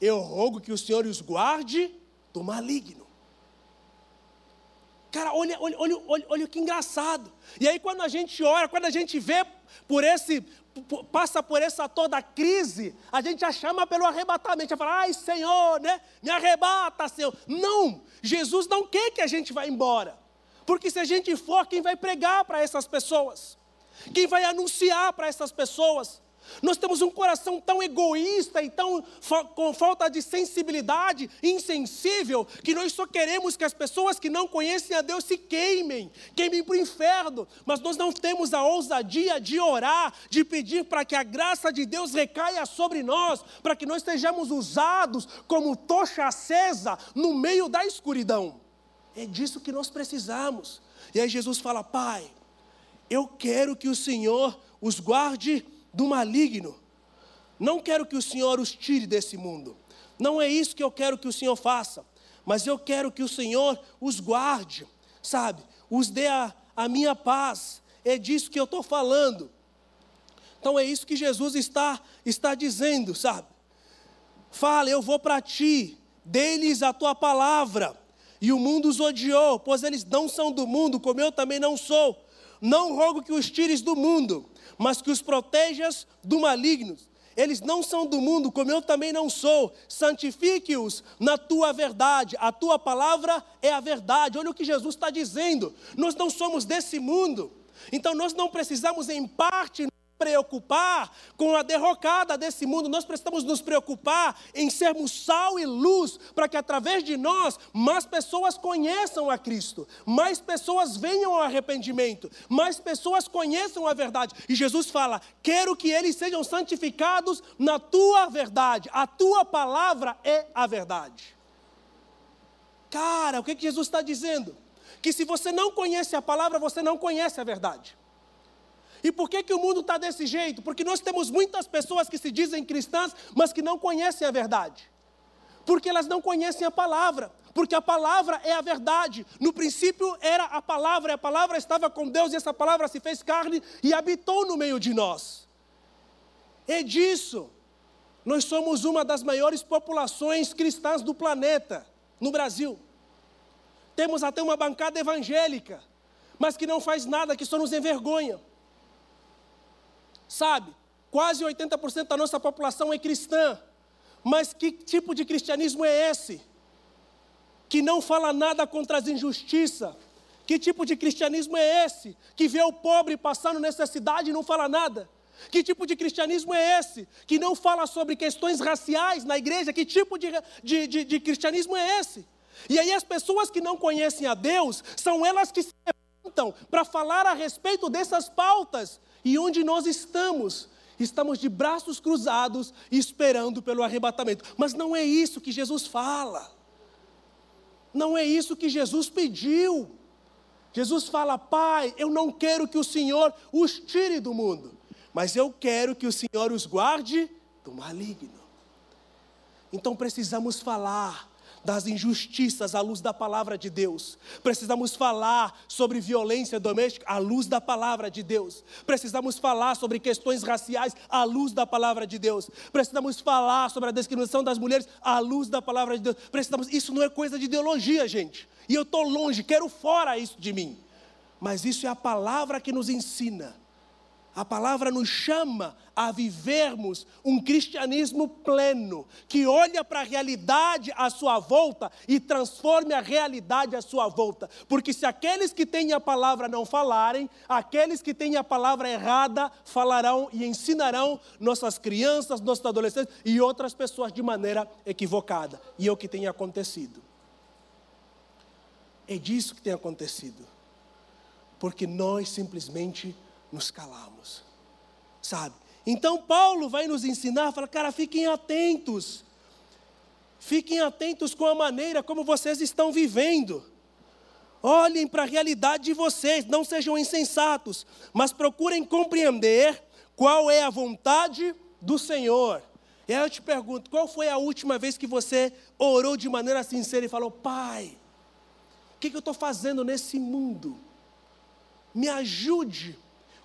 Speaker 1: Eu rogo que o Senhor os guarde do maligno. Cara, olha, olha, olha, olha, olha que engraçado. E aí, quando a gente ora, quando a gente vê por esse, passa por essa toda crise, a gente já chama pelo arrebatamento, já fala, ai Senhor, né? Me arrebata, Senhor. Não, Jesus não quer que a gente vá embora. Porque se a gente for, quem vai pregar para essas pessoas? Quem vai anunciar para essas pessoas? Nós temos um coração tão egoísta e tão com falta de sensibilidade, insensível, que nós só queremos que as pessoas que não conhecem a Deus se queimem, queimem para o inferno, mas nós não temos a ousadia de orar, de pedir para que a graça de Deus recaia sobre nós, para que nós sejamos usados como tocha acesa no meio da escuridão. É disso que nós precisamos. E aí Jesus fala: Pai, eu quero que o Senhor os guarde do maligno. Não quero que o Senhor os tire desse mundo. Não é isso que eu quero que o Senhor faça. Mas eu quero que o Senhor os guarde, sabe? Os dê a, a minha paz. É disso que eu estou falando. Então é isso que Jesus está, está dizendo, sabe? Fala, eu vou para ti, dê-lhes a tua palavra. E o mundo os odiou, pois eles não são do mundo, como eu também não sou. Não rogo que os tires do mundo, mas que os protejas do maligno. Eles não são do mundo, como eu também não sou. Santifique-os na tua verdade. A tua palavra é a verdade. Olha o que Jesus está dizendo. Nós não somos desse mundo. Então nós não precisamos, em parte, preocupar com a derrocada desse mundo, nós precisamos nos preocupar em sermos sal e luz, para que através de nós mais pessoas conheçam a Cristo, mais pessoas venham ao arrependimento, mais pessoas conheçam a verdade. E Jesus fala: Quero que eles sejam santificados na tua verdade, a tua palavra é a verdade. Cara, o que, que Jesus está dizendo? Que se você não conhece a palavra, você não conhece a verdade. E por que, que o mundo está desse jeito? Porque nós temos muitas pessoas que se dizem cristãs, mas que não conhecem a verdade. Porque elas não conhecem a palavra. Porque a palavra é a verdade. No princípio era a palavra, e a palavra estava com Deus, e essa palavra se fez carne e habitou no meio de nós. É disso. Nós somos uma das maiores populações cristãs do planeta, no Brasil. Temos até uma bancada evangélica, mas que não faz nada, que só nos envergonha. Sabe, quase 80% da nossa população é cristã. Mas que tipo de cristianismo é esse? Que não fala nada contra as injustiças. Que tipo de cristianismo é esse? Que vê o pobre passando necessidade e não fala nada? Que tipo de cristianismo é esse? Que não fala sobre questões raciais na igreja? Que tipo de, de, de, de cristianismo é esse? E aí as pessoas que não conhecem a Deus são elas que se levantam para falar a respeito dessas pautas. E onde nós estamos? Estamos de braços cruzados esperando pelo arrebatamento. Mas não é isso que Jesus fala. Não é isso que Jesus pediu. Jesus fala: Pai, eu não quero que o Senhor os tire do mundo, mas eu quero que o Senhor os guarde do maligno. Então precisamos falar das injustiças à luz da palavra de Deus. Precisamos falar sobre violência doméstica à luz da palavra de Deus. Precisamos falar sobre questões raciais à luz da palavra de Deus. Precisamos falar sobre a discriminação das mulheres à luz da palavra de Deus. Precisamos, isso não é coisa de ideologia, gente. E eu estou longe, quero fora isso de mim. Mas isso é a palavra que nos ensina a palavra nos chama a vivermos um cristianismo pleno, que olha para a realidade à sua volta e transforme a realidade à sua volta. Porque se aqueles que têm a palavra não falarem, aqueles que têm a palavra errada falarão e ensinarão nossas crianças, nossos adolescentes e outras pessoas de maneira equivocada. E é o que tem acontecido. É disso que tem acontecido. Porque nós simplesmente nos calamos, sabe? Então Paulo vai nos ensinar, fala, cara, fiquem atentos, fiquem atentos com a maneira como vocês estão vivendo. Olhem para a realidade de vocês, não sejam insensatos, mas procurem compreender qual é a vontade do Senhor. E aí eu te pergunto: qual foi a última vez que você orou de maneira sincera e falou, Pai, o que, que eu estou fazendo nesse mundo? Me ajude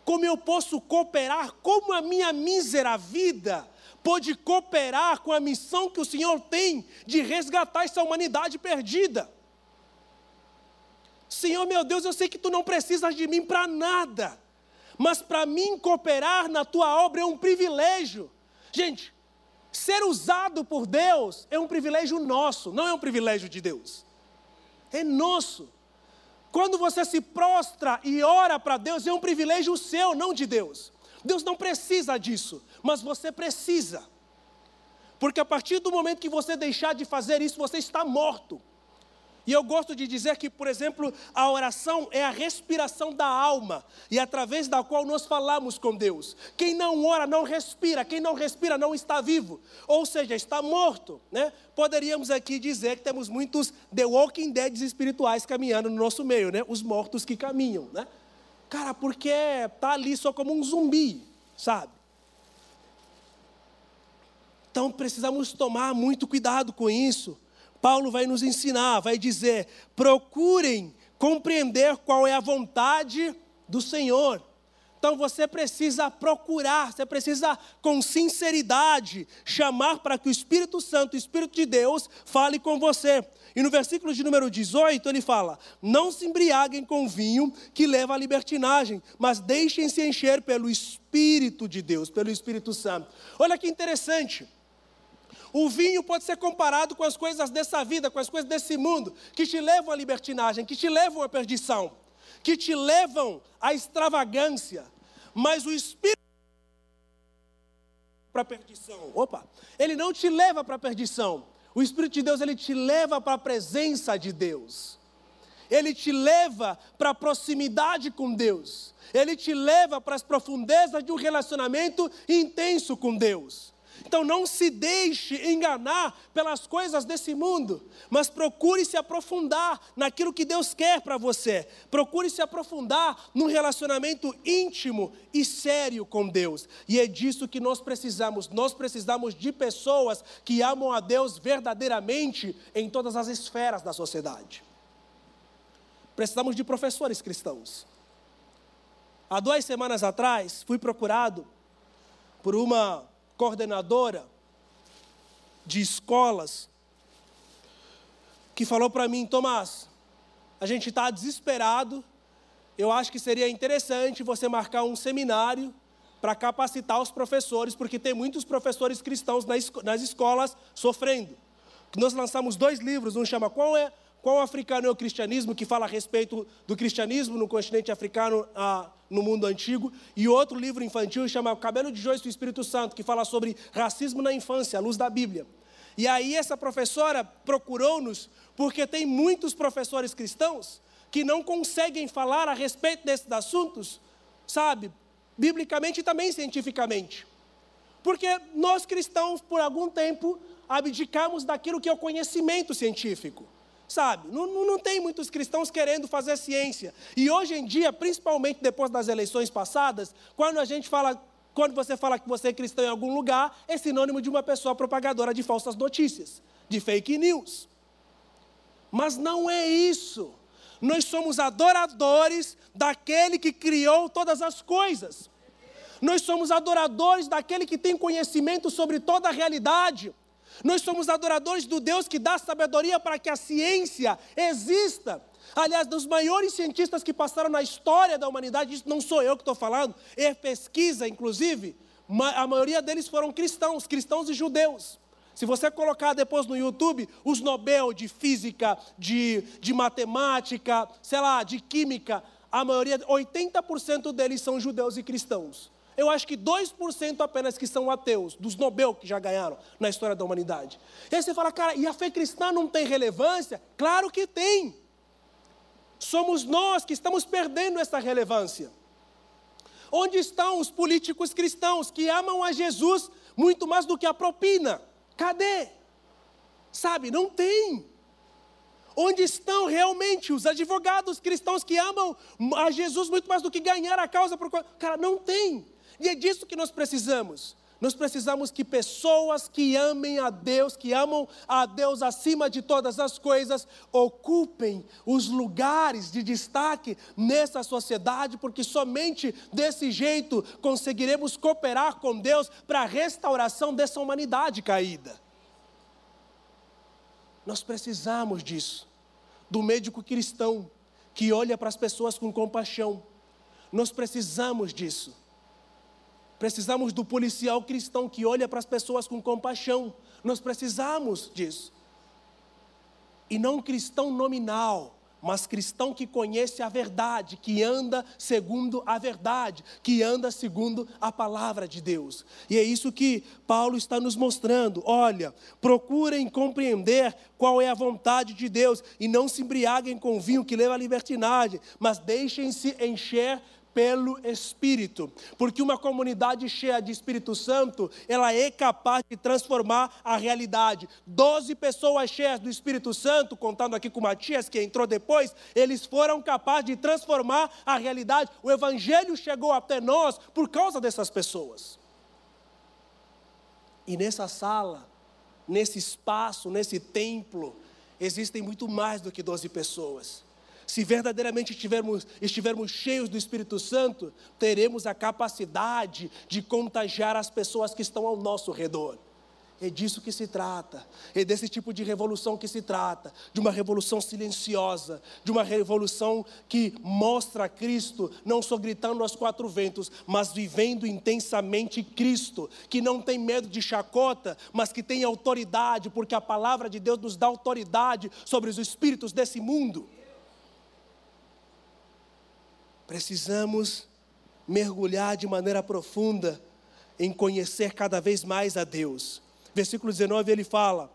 Speaker 1: como eu posso cooperar, como a minha mísera vida pode cooperar com a missão que o Senhor tem de resgatar essa humanidade perdida. Senhor meu Deus, eu sei que tu não precisas de mim para nada, mas para mim cooperar na tua obra é um privilégio. Gente, ser usado por Deus é um privilégio nosso, não é um privilégio de Deus. É nosso. Quando você se prostra e ora para Deus, é um privilégio seu, não de Deus. Deus não precisa disso, mas você precisa. Porque a partir do momento que você deixar de fazer isso, você está morto. E eu gosto de dizer que, por exemplo, a oração é a respiração da alma e através da qual nós falamos com Deus. Quem não ora não respira, quem não respira não está vivo, ou seja, está morto. Né? Poderíamos aqui dizer que temos muitos The Walking Dead espirituais caminhando no nosso meio, né? os mortos que caminham. Né? Cara, porque está ali só como um zumbi, sabe? Então precisamos tomar muito cuidado com isso. Paulo vai nos ensinar, vai dizer: procurem compreender qual é a vontade do Senhor. Então você precisa procurar, você precisa com sinceridade chamar para que o Espírito Santo, o Espírito de Deus, fale com você. E no versículo de número 18 ele fala: Não se embriaguem com vinho que leva à libertinagem, mas deixem-se encher pelo Espírito de Deus, pelo Espírito Santo. Olha que interessante. O vinho pode ser comparado com as coisas dessa vida, com as coisas desse mundo, que te levam à libertinagem, que te levam à perdição, que te levam à extravagância. Mas o Espírito para perdição. Opa, ele não te leva para a perdição. O Espírito de Deus, ele te leva para a presença de Deus. Ele te leva para a proximidade com Deus. Ele te leva para as profundezas de um relacionamento intenso com Deus. Então não se deixe enganar pelas coisas desse mundo, mas procure se aprofundar naquilo que Deus quer para você. Procure se aprofundar num relacionamento íntimo e sério com Deus. E é disso que nós precisamos. Nós precisamos de pessoas que amam a Deus verdadeiramente em todas as esferas da sociedade. Precisamos de professores cristãos. Há duas semanas atrás, fui procurado por uma coordenadora de escolas, que falou para mim: Tomás, a gente está desesperado, eu acho que seria interessante você marcar um seminário para capacitar os professores, porque tem muitos professores cristãos nas escolas sofrendo. Nós lançamos dois livros, um chama Qual é qual africano é o cristianismo, que fala a respeito do cristianismo no continente africano, ah, no mundo antigo, e outro livro infantil chama Cabelo de Joice do Espírito Santo, que fala sobre racismo na infância, à luz da Bíblia. E aí essa professora procurou-nos, porque tem muitos professores cristãos que não conseguem falar a respeito desses assuntos, sabe, biblicamente e também cientificamente. Porque nós cristãos, por algum tempo, abdicamos daquilo que é o conhecimento científico. Sabe, não, não tem muitos cristãos querendo fazer ciência. E hoje em dia, principalmente depois das eleições passadas, quando a gente fala, quando você fala que você é cristão em algum lugar, é sinônimo de uma pessoa propagadora de falsas notícias, de fake news. Mas não é isso. Nós somos adoradores daquele que criou todas as coisas. Nós somos adoradores daquele que tem conhecimento sobre toda a realidade. Nós somos adoradores do Deus que dá sabedoria para que a ciência exista. Aliás, dos maiores cientistas que passaram na história da humanidade, isso não sou eu que estou falando, é pesquisa, inclusive, a maioria deles foram cristãos, cristãos e judeus. Se você colocar depois no YouTube os Nobel de física, de, de matemática, sei lá, de química, a maioria, 80% deles são judeus e cristãos. Eu acho que 2% apenas que são ateus, dos Nobel que já ganharam na história da humanidade. E aí você fala, cara, e a fé cristã não tem relevância? Claro que tem. Somos nós que estamos perdendo essa relevância. Onde estão os políticos cristãos que amam a Jesus muito mais do que a propina? Cadê? Sabe, não tem. Onde estão realmente os advogados cristãos que amam a Jesus muito mais do que ganhar a causa? Por... Cara, não tem. E é disso que nós precisamos. Nós precisamos que pessoas que amem a Deus, que amam a Deus acima de todas as coisas, ocupem os lugares de destaque nessa sociedade, porque somente desse jeito conseguiremos cooperar com Deus para a restauração dessa humanidade caída. Nós precisamos disso, do médico cristão que olha para as pessoas com compaixão. Nós precisamos disso Precisamos do policial cristão que olha para as pessoas com compaixão. Nós precisamos disso. E não cristão nominal, mas cristão que conhece a verdade, que anda segundo a verdade, que anda segundo a palavra de Deus. E é isso que Paulo está nos mostrando. Olha, procurem compreender qual é a vontade de Deus e não se embriaguem com vinho que leva à libertinagem, mas deixem-se encher pelo Espírito, porque uma comunidade cheia de Espírito Santo, ela é capaz de transformar a realidade. Doze pessoas cheias do Espírito Santo, contando aqui com Matias, que entrou depois, eles foram capazes de transformar a realidade. O Evangelho chegou até nós por causa dessas pessoas. E nessa sala, nesse espaço, nesse templo, existem muito mais do que doze pessoas. Se verdadeiramente estivermos, estivermos cheios do Espírito Santo, teremos a capacidade de contagiar as pessoas que estão ao nosso redor. É disso que se trata, é desse tipo de revolução que se trata, de uma revolução silenciosa, de uma revolução que mostra Cristo, não só gritando aos quatro ventos, mas vivendo intensamente Cristo, que não tem medo de chacota, mas que tem autoridade, porque a palavra de Deus nos dá autoridade sobre os espíritos desse mundo. Precisamos mergulhar de maneira profunda em conhecer cada vez mais a Deus. Versículo 19 ele fala: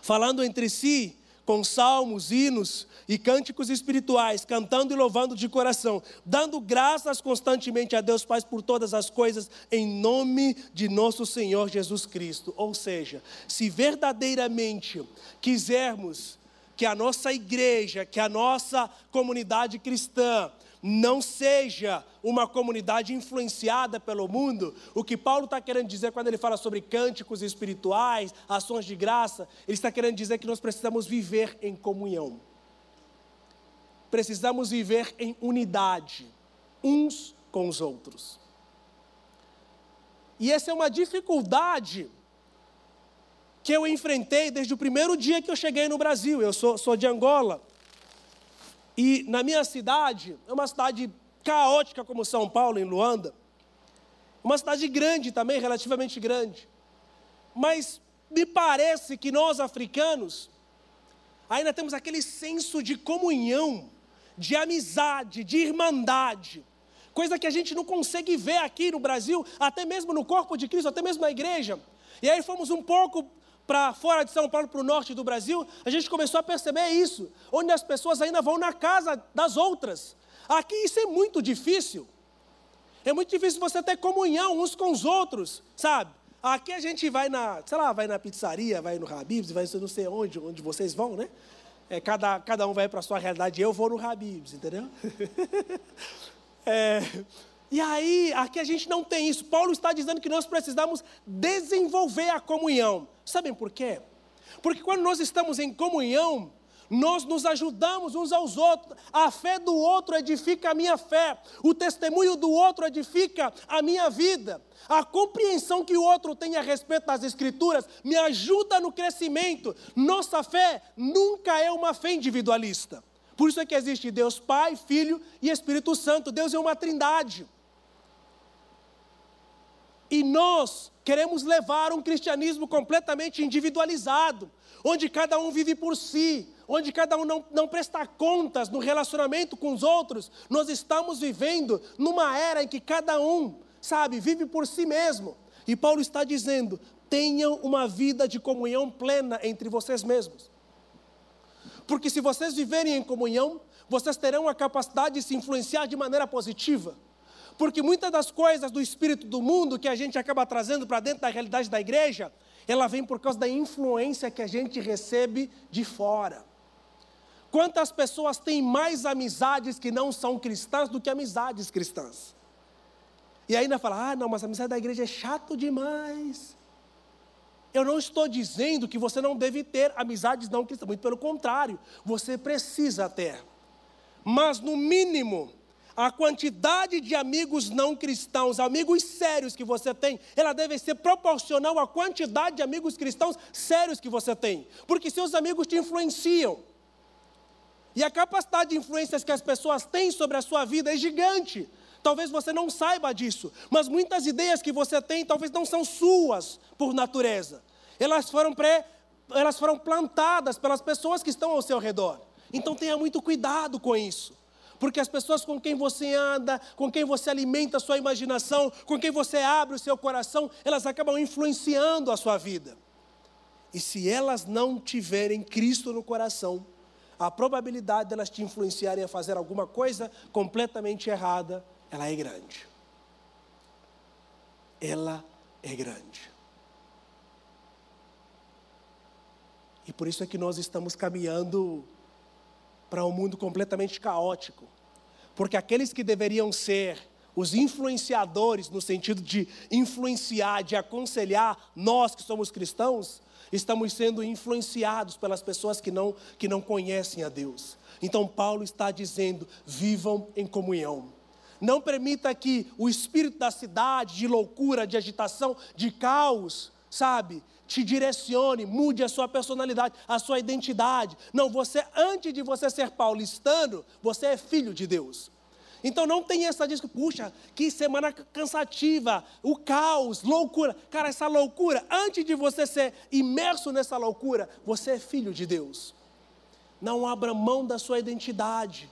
Speaker 1: falando entre si com salmos, hinos e cânticos espirituais, cantando e louvando de coração, dando graças constantemente a Deus Pai por todas as coisas, em nome de nosso Senhor Jesus Cristo. Ou seja, se verdadeiramente quisermos que a nossa igreja, que a nossa comunidade cristã não seja uma comunidade influenciada pelo mundo. O que Paulo está querendo dizer quando ele fala sobre cânticos espirituais, ações de graça, ele está querendo dizer que nós precisamos viver em comunhão. Precisamos viver em unidade, uns com os outros. E essa é uma dificuldade que eu enfrentei desde o primeiro dia que eu cheguei no Brasil. Eu sou, sou de Angola. E na minha cidade, é uma cidade caótica como São Paulo, em Luanda, uma cidade grande também, relativamente grande. Mas me parece que nós africanos ainda temos aquele senso de comunhão, de amizade, de irmandade, coisa que a gente não consegue ver aqui no Brasil, até mesmo no corpo de Cristo, até mesmo na igreja. E aí fomos um pouco para fora de São Paulo, para o norte do Brasil, a gente começou a perceber isso, onde as pessoas ainda vão na casa das outras. Aqui isso é muito difícil. É muito difícil você ter comunhão uns com os outros, sabe? Aqui a gente vai na, sei lá, vai na pizzaria, vai no Habib's, vai não sei onde, onde vocês vão, né? É, cada, cada um vai para a sua realidade, eu vou no Habib's, entendeu? é, e aí, aqui a gente não tem isso. Paulo está dizendo que nós precisamos desenvolver a comunhão. Sabem por quê? Porque quando nós estamos em comunhão, Nós nos ajudamos uns aos outros. A fé do outro edifica a minha fé. O testemunho do outro edifica a minha vida. A compreensão que o outro tem a respeito das Escrituras me ajuda no crescimento. Nossa fé nunca é uma fé individualista. Por isso é que existe Deus Pai, Filho e Espírito Santo. Deus é uma trindade. E nós queremos levar um cristianismo completamente individualizado, onde cada um vive por si, onde cada um não, não presta contas no relacionamento com os outros. Nós estamos vivendo numa era em que cada um, sabe, vive por si mesmo. E Paulo está dizendo: tenham uma vida de comunhão plena entre vocês mesmos. Porque se vocês viverem em comunhão, vocês terão a capacidade de se influenciar de maneira positiva. Porque muitas das coisas do espírito do mundo que a gente acaba trazendo para dentro da realidade da igreja, ela vem por causa da influência que a gente recebe de fora. Quantas pessoas têm mais amizades que não são cristãs do que amizades cristãs? E ainda fala: ah, não, mas a amizade da igreja é chato demais. Eu não estou dizendo que você não deve ter amizades não cristãs, muito pelo contrário, você precisa ter. Mas, no mínimo, a quantidade de amigos não cristãos, amigos sérios que você tem, ela deve ser proporcional à quantidade de amigos cristãos sérios que você tem. Porque seus amigos te influenciam. E a capacidade de influências que as pessoas têm sobre a sua vida é gigante. Talvez você não saiba disso, mas muitas ideias que você tem talvez não são suas por natureza. Elas foram pré, elas foram plantadas pelas pessoas que estão ao seu redor. Então tenha muito cuidado com isso porque as pessoas com quem você anda, com quem você alimenta a sua imaginação, com quem você abre o seu coração, elas acabam influenciando a sua vida. E se elas não tiverem Cristo no coração, a probabilidade delas te influenciarem a fazer alguma coisa completamente errada, ela é grande. Ela é grande. E por isso é que nós estamos caminhando para um mundo completamente caótico. Porque aqueles que deveriam ser os influenciadores, no sentido de influenciar, de aconselhar nós que somos cristãos, estamos sendo influenciados pelas pessoas que não, que não conhecem a Deus. Então, Paulo está dizendo: vivam em comunhão. Não permita que o espírito da cidade, de loucura, de agitação, de caos, sabe, te direcione, mude a sua personalidade, a sua identidade. Não, você, antes de você ser paulistano, você é filho de Deus. Então não tem essa disco, puxa, que semana cansativa, o caos, loucura. Cara, essa loucura, antes de você ser imerso nessa loucura, você é filho de Deus. Não abra mão da sua identidade.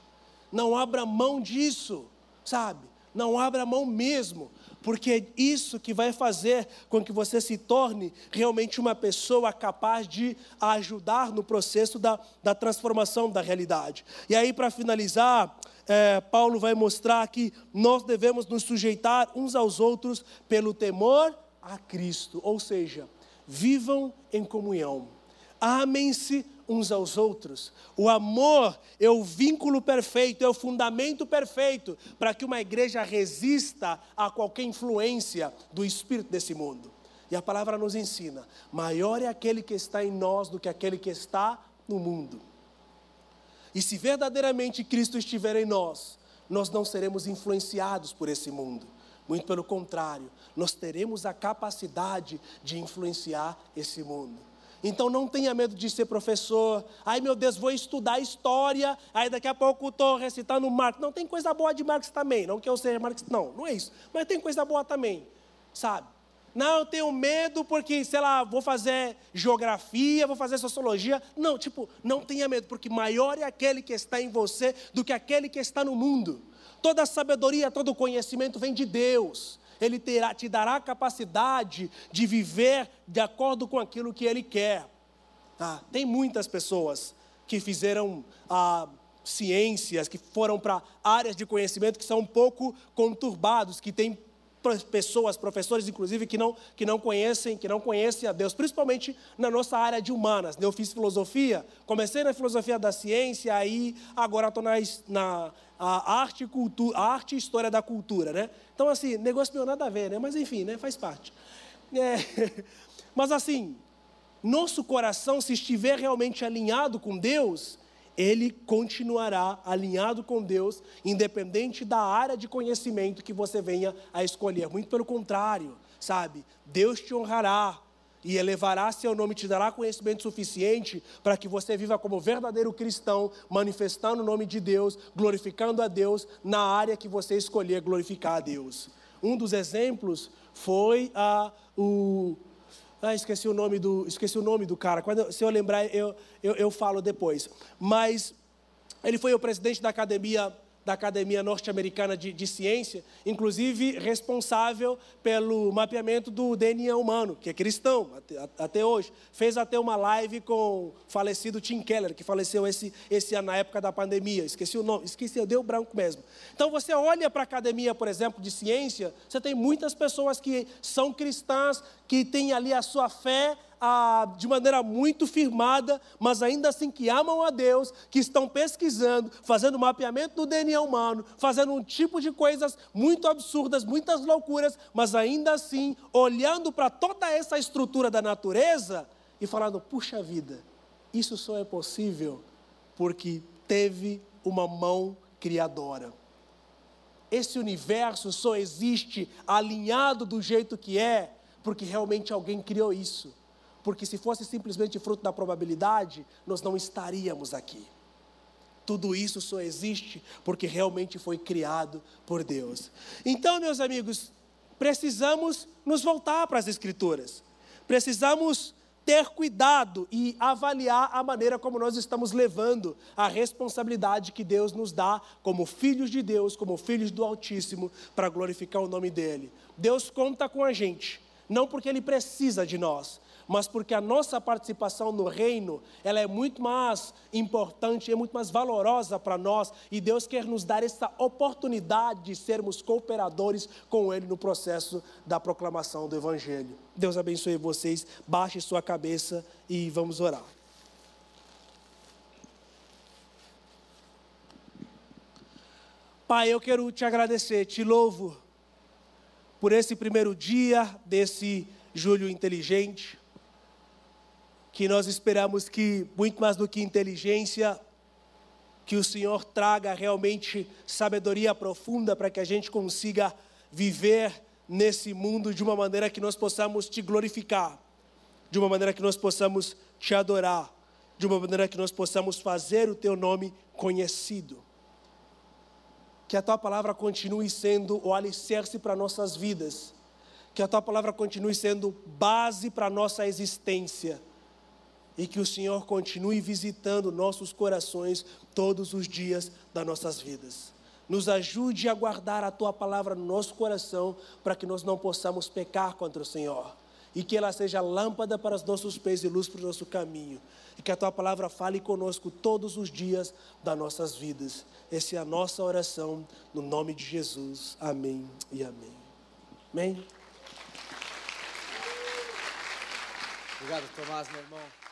Speaker 1: Não abra mão disso, sabe? Não abra mão mesmo porque é isso que vai fazer com que você se torne realmente uma pessoa capaz de ajudar no processo da, da transformação da realidade. E aí, para finalizar, é, Paulo vai mostrar que nós devemos nos sujeitar uns aos outros pelo temor a Cristo, ou seja, vivam em comunhão, amem-se uns aos outros. O amor é o vínculo perfeito, é o fundamento perfeito para que uma igreja resista a qualquer influência do espírito desse mundo. E a palavra nos ensina: maior é aquele que está em nós do que aquele que está no mundo. E se verdadeiramente Cristo estiver em nós, nós não seremos influenciados por esse mundo. Muito pelo contrário, nós teremos a capacidade de influenciar esse mundo. Então não tenha medo de ser professor. Ai meu Deus, vou estudar história. Aí daqui a pouco estou recitando Marx. Não tem coisa boa de Marx também. Não que eu seja Marx, não, não é isso. Mas tem coisa boa também, sabe? Não, eu tenho medo porque, sei lá, vou fazer geografia, vou fazer sociologia. Não, tipo, não tenha medo, porque maior é aquele que está em você do que aquele que está no mundo. Toda a sabedoria, todo conhecimento vem de Deus. Ele terá, te dará a capacidade de viver de acordo com aquilo que Ele quer. Tá? Tem muitas pessoas que fizeram ah, ciências, que foram para áreas de conhecimento que são um pouco conturbados, que têm pessoas, professores inclusive, que não, que não conhecem, que não conhecem a Deus, principalmente na nossa área de humanas. Eu fiz filosofia, comecei na filosofia da ciência, aí agora estou na, na arte, cultura, arte e história da cultura, né? Então, assim, negócio meu nada a ver, né? Mas enfim, né? Faz parte. É, mas assim, nosso coração, se estiver realmente alinhado com Deus, ele continuará alinhado com Deus, independente da área de conhecimento que você venha a escolher. Muito pelo contrário, sabe? Deus te honrará e elevará seu nome, te dará conhecimento suficiente para que você viva como verdadeiro cristão, manifestando o nome de Deus, glorificando a Deus na área que você escolher glorificar a Deus. Um dos exemplos foi a, o ah, esqueci o nome do, esqueci o nome do cara. Quando, se eu lembrar, eu, eu, eu falo depois. Mas ele foi o presidente da academia da Academia Norte-Americana de, de, Ciência, inclusive responsável pelo mapeamento do DNA humano, que é cristão até, até, hoje. Fez até uma live com o falecido Tim Keller, que faleceu esse, esse ano na época da pandemia. Esqueci o nome, esqueci, deu branco mesmo. Então você olha para a academia, por exemplo, de ciência, você tem muitas pessoas que são cristãs, que têm ali a sua fé ah, de maneira muito firmada, mas ainda assim que amam a Deus, que estão pesquisando, fazendo mapeamento do DNA humano, fazendo um tipo de coisas muito absurdas, muitas loucuras, mas ainda assim olhando para toda essa estrutura da natureza e falando: puxa vida, isso só é possível porque teve uma mão criadora. Esse universo só existe alinhado do jeito que é, porque realmente alguém criou isso porque se fosse simplesmente fruto da probabilidade, nós não estaríamos aqui. Tudo isso só existe porque realmente foi criado por Deus. Então, meus amigos, precisamos nos voltar para as Escrituras. Precisamos ter cuidado e avaliar a maneira como nós estamos levando a responsabilidade que Deus nos dá como filhos de Deus, como filhos do Altíssimo, para glorificar o nome dEle. Deus conta com a gente, não porque Ele precisa de nós, mas porque a nossa participação no reino, ela é muito mais importante, é muito mais valorosa para nós, e Deus quer nos dar essa oportunidade de sermos cooperadores com Ele no processo da proclamação do Evangelho. Deus abençoe vocês, baixe sua cabeça e vamos orar. Pai, eu quero te agradecer, te louvo por esse primeiro dia desse julho inteligente que nós esperamos que, muito mais do que inteligência, que o Senhor traga realmente sabedoria profunda para que a gente consiga viver nesse mundo de uma maneira que nós possamos te glorificar, de uma maneira que nós possamos te adorar, de uma maneira que nós possamos fazer o teu nome conhecido. Que a tua palavra continue sendo o alicerce para nossas vidas, que a tua palavra continue sendo base para nossa existência e que o Senhor continue visitando nossos corações todos os dias das nossas vidas. Nos ajude a guardar a tua palavra no nosso coração para que nós não possamos pecar contra o Senhor. E que ela seja lâmpada para os nossos pés e luz para o nosso caminho. E que a tua palavra fale conosco todos os dias das nossas vidas. Essa é a nossa oração, no nome de Jesus. Amém e amém. Amém.
Speaker 2: Obrigado, Tomás, meu irmão.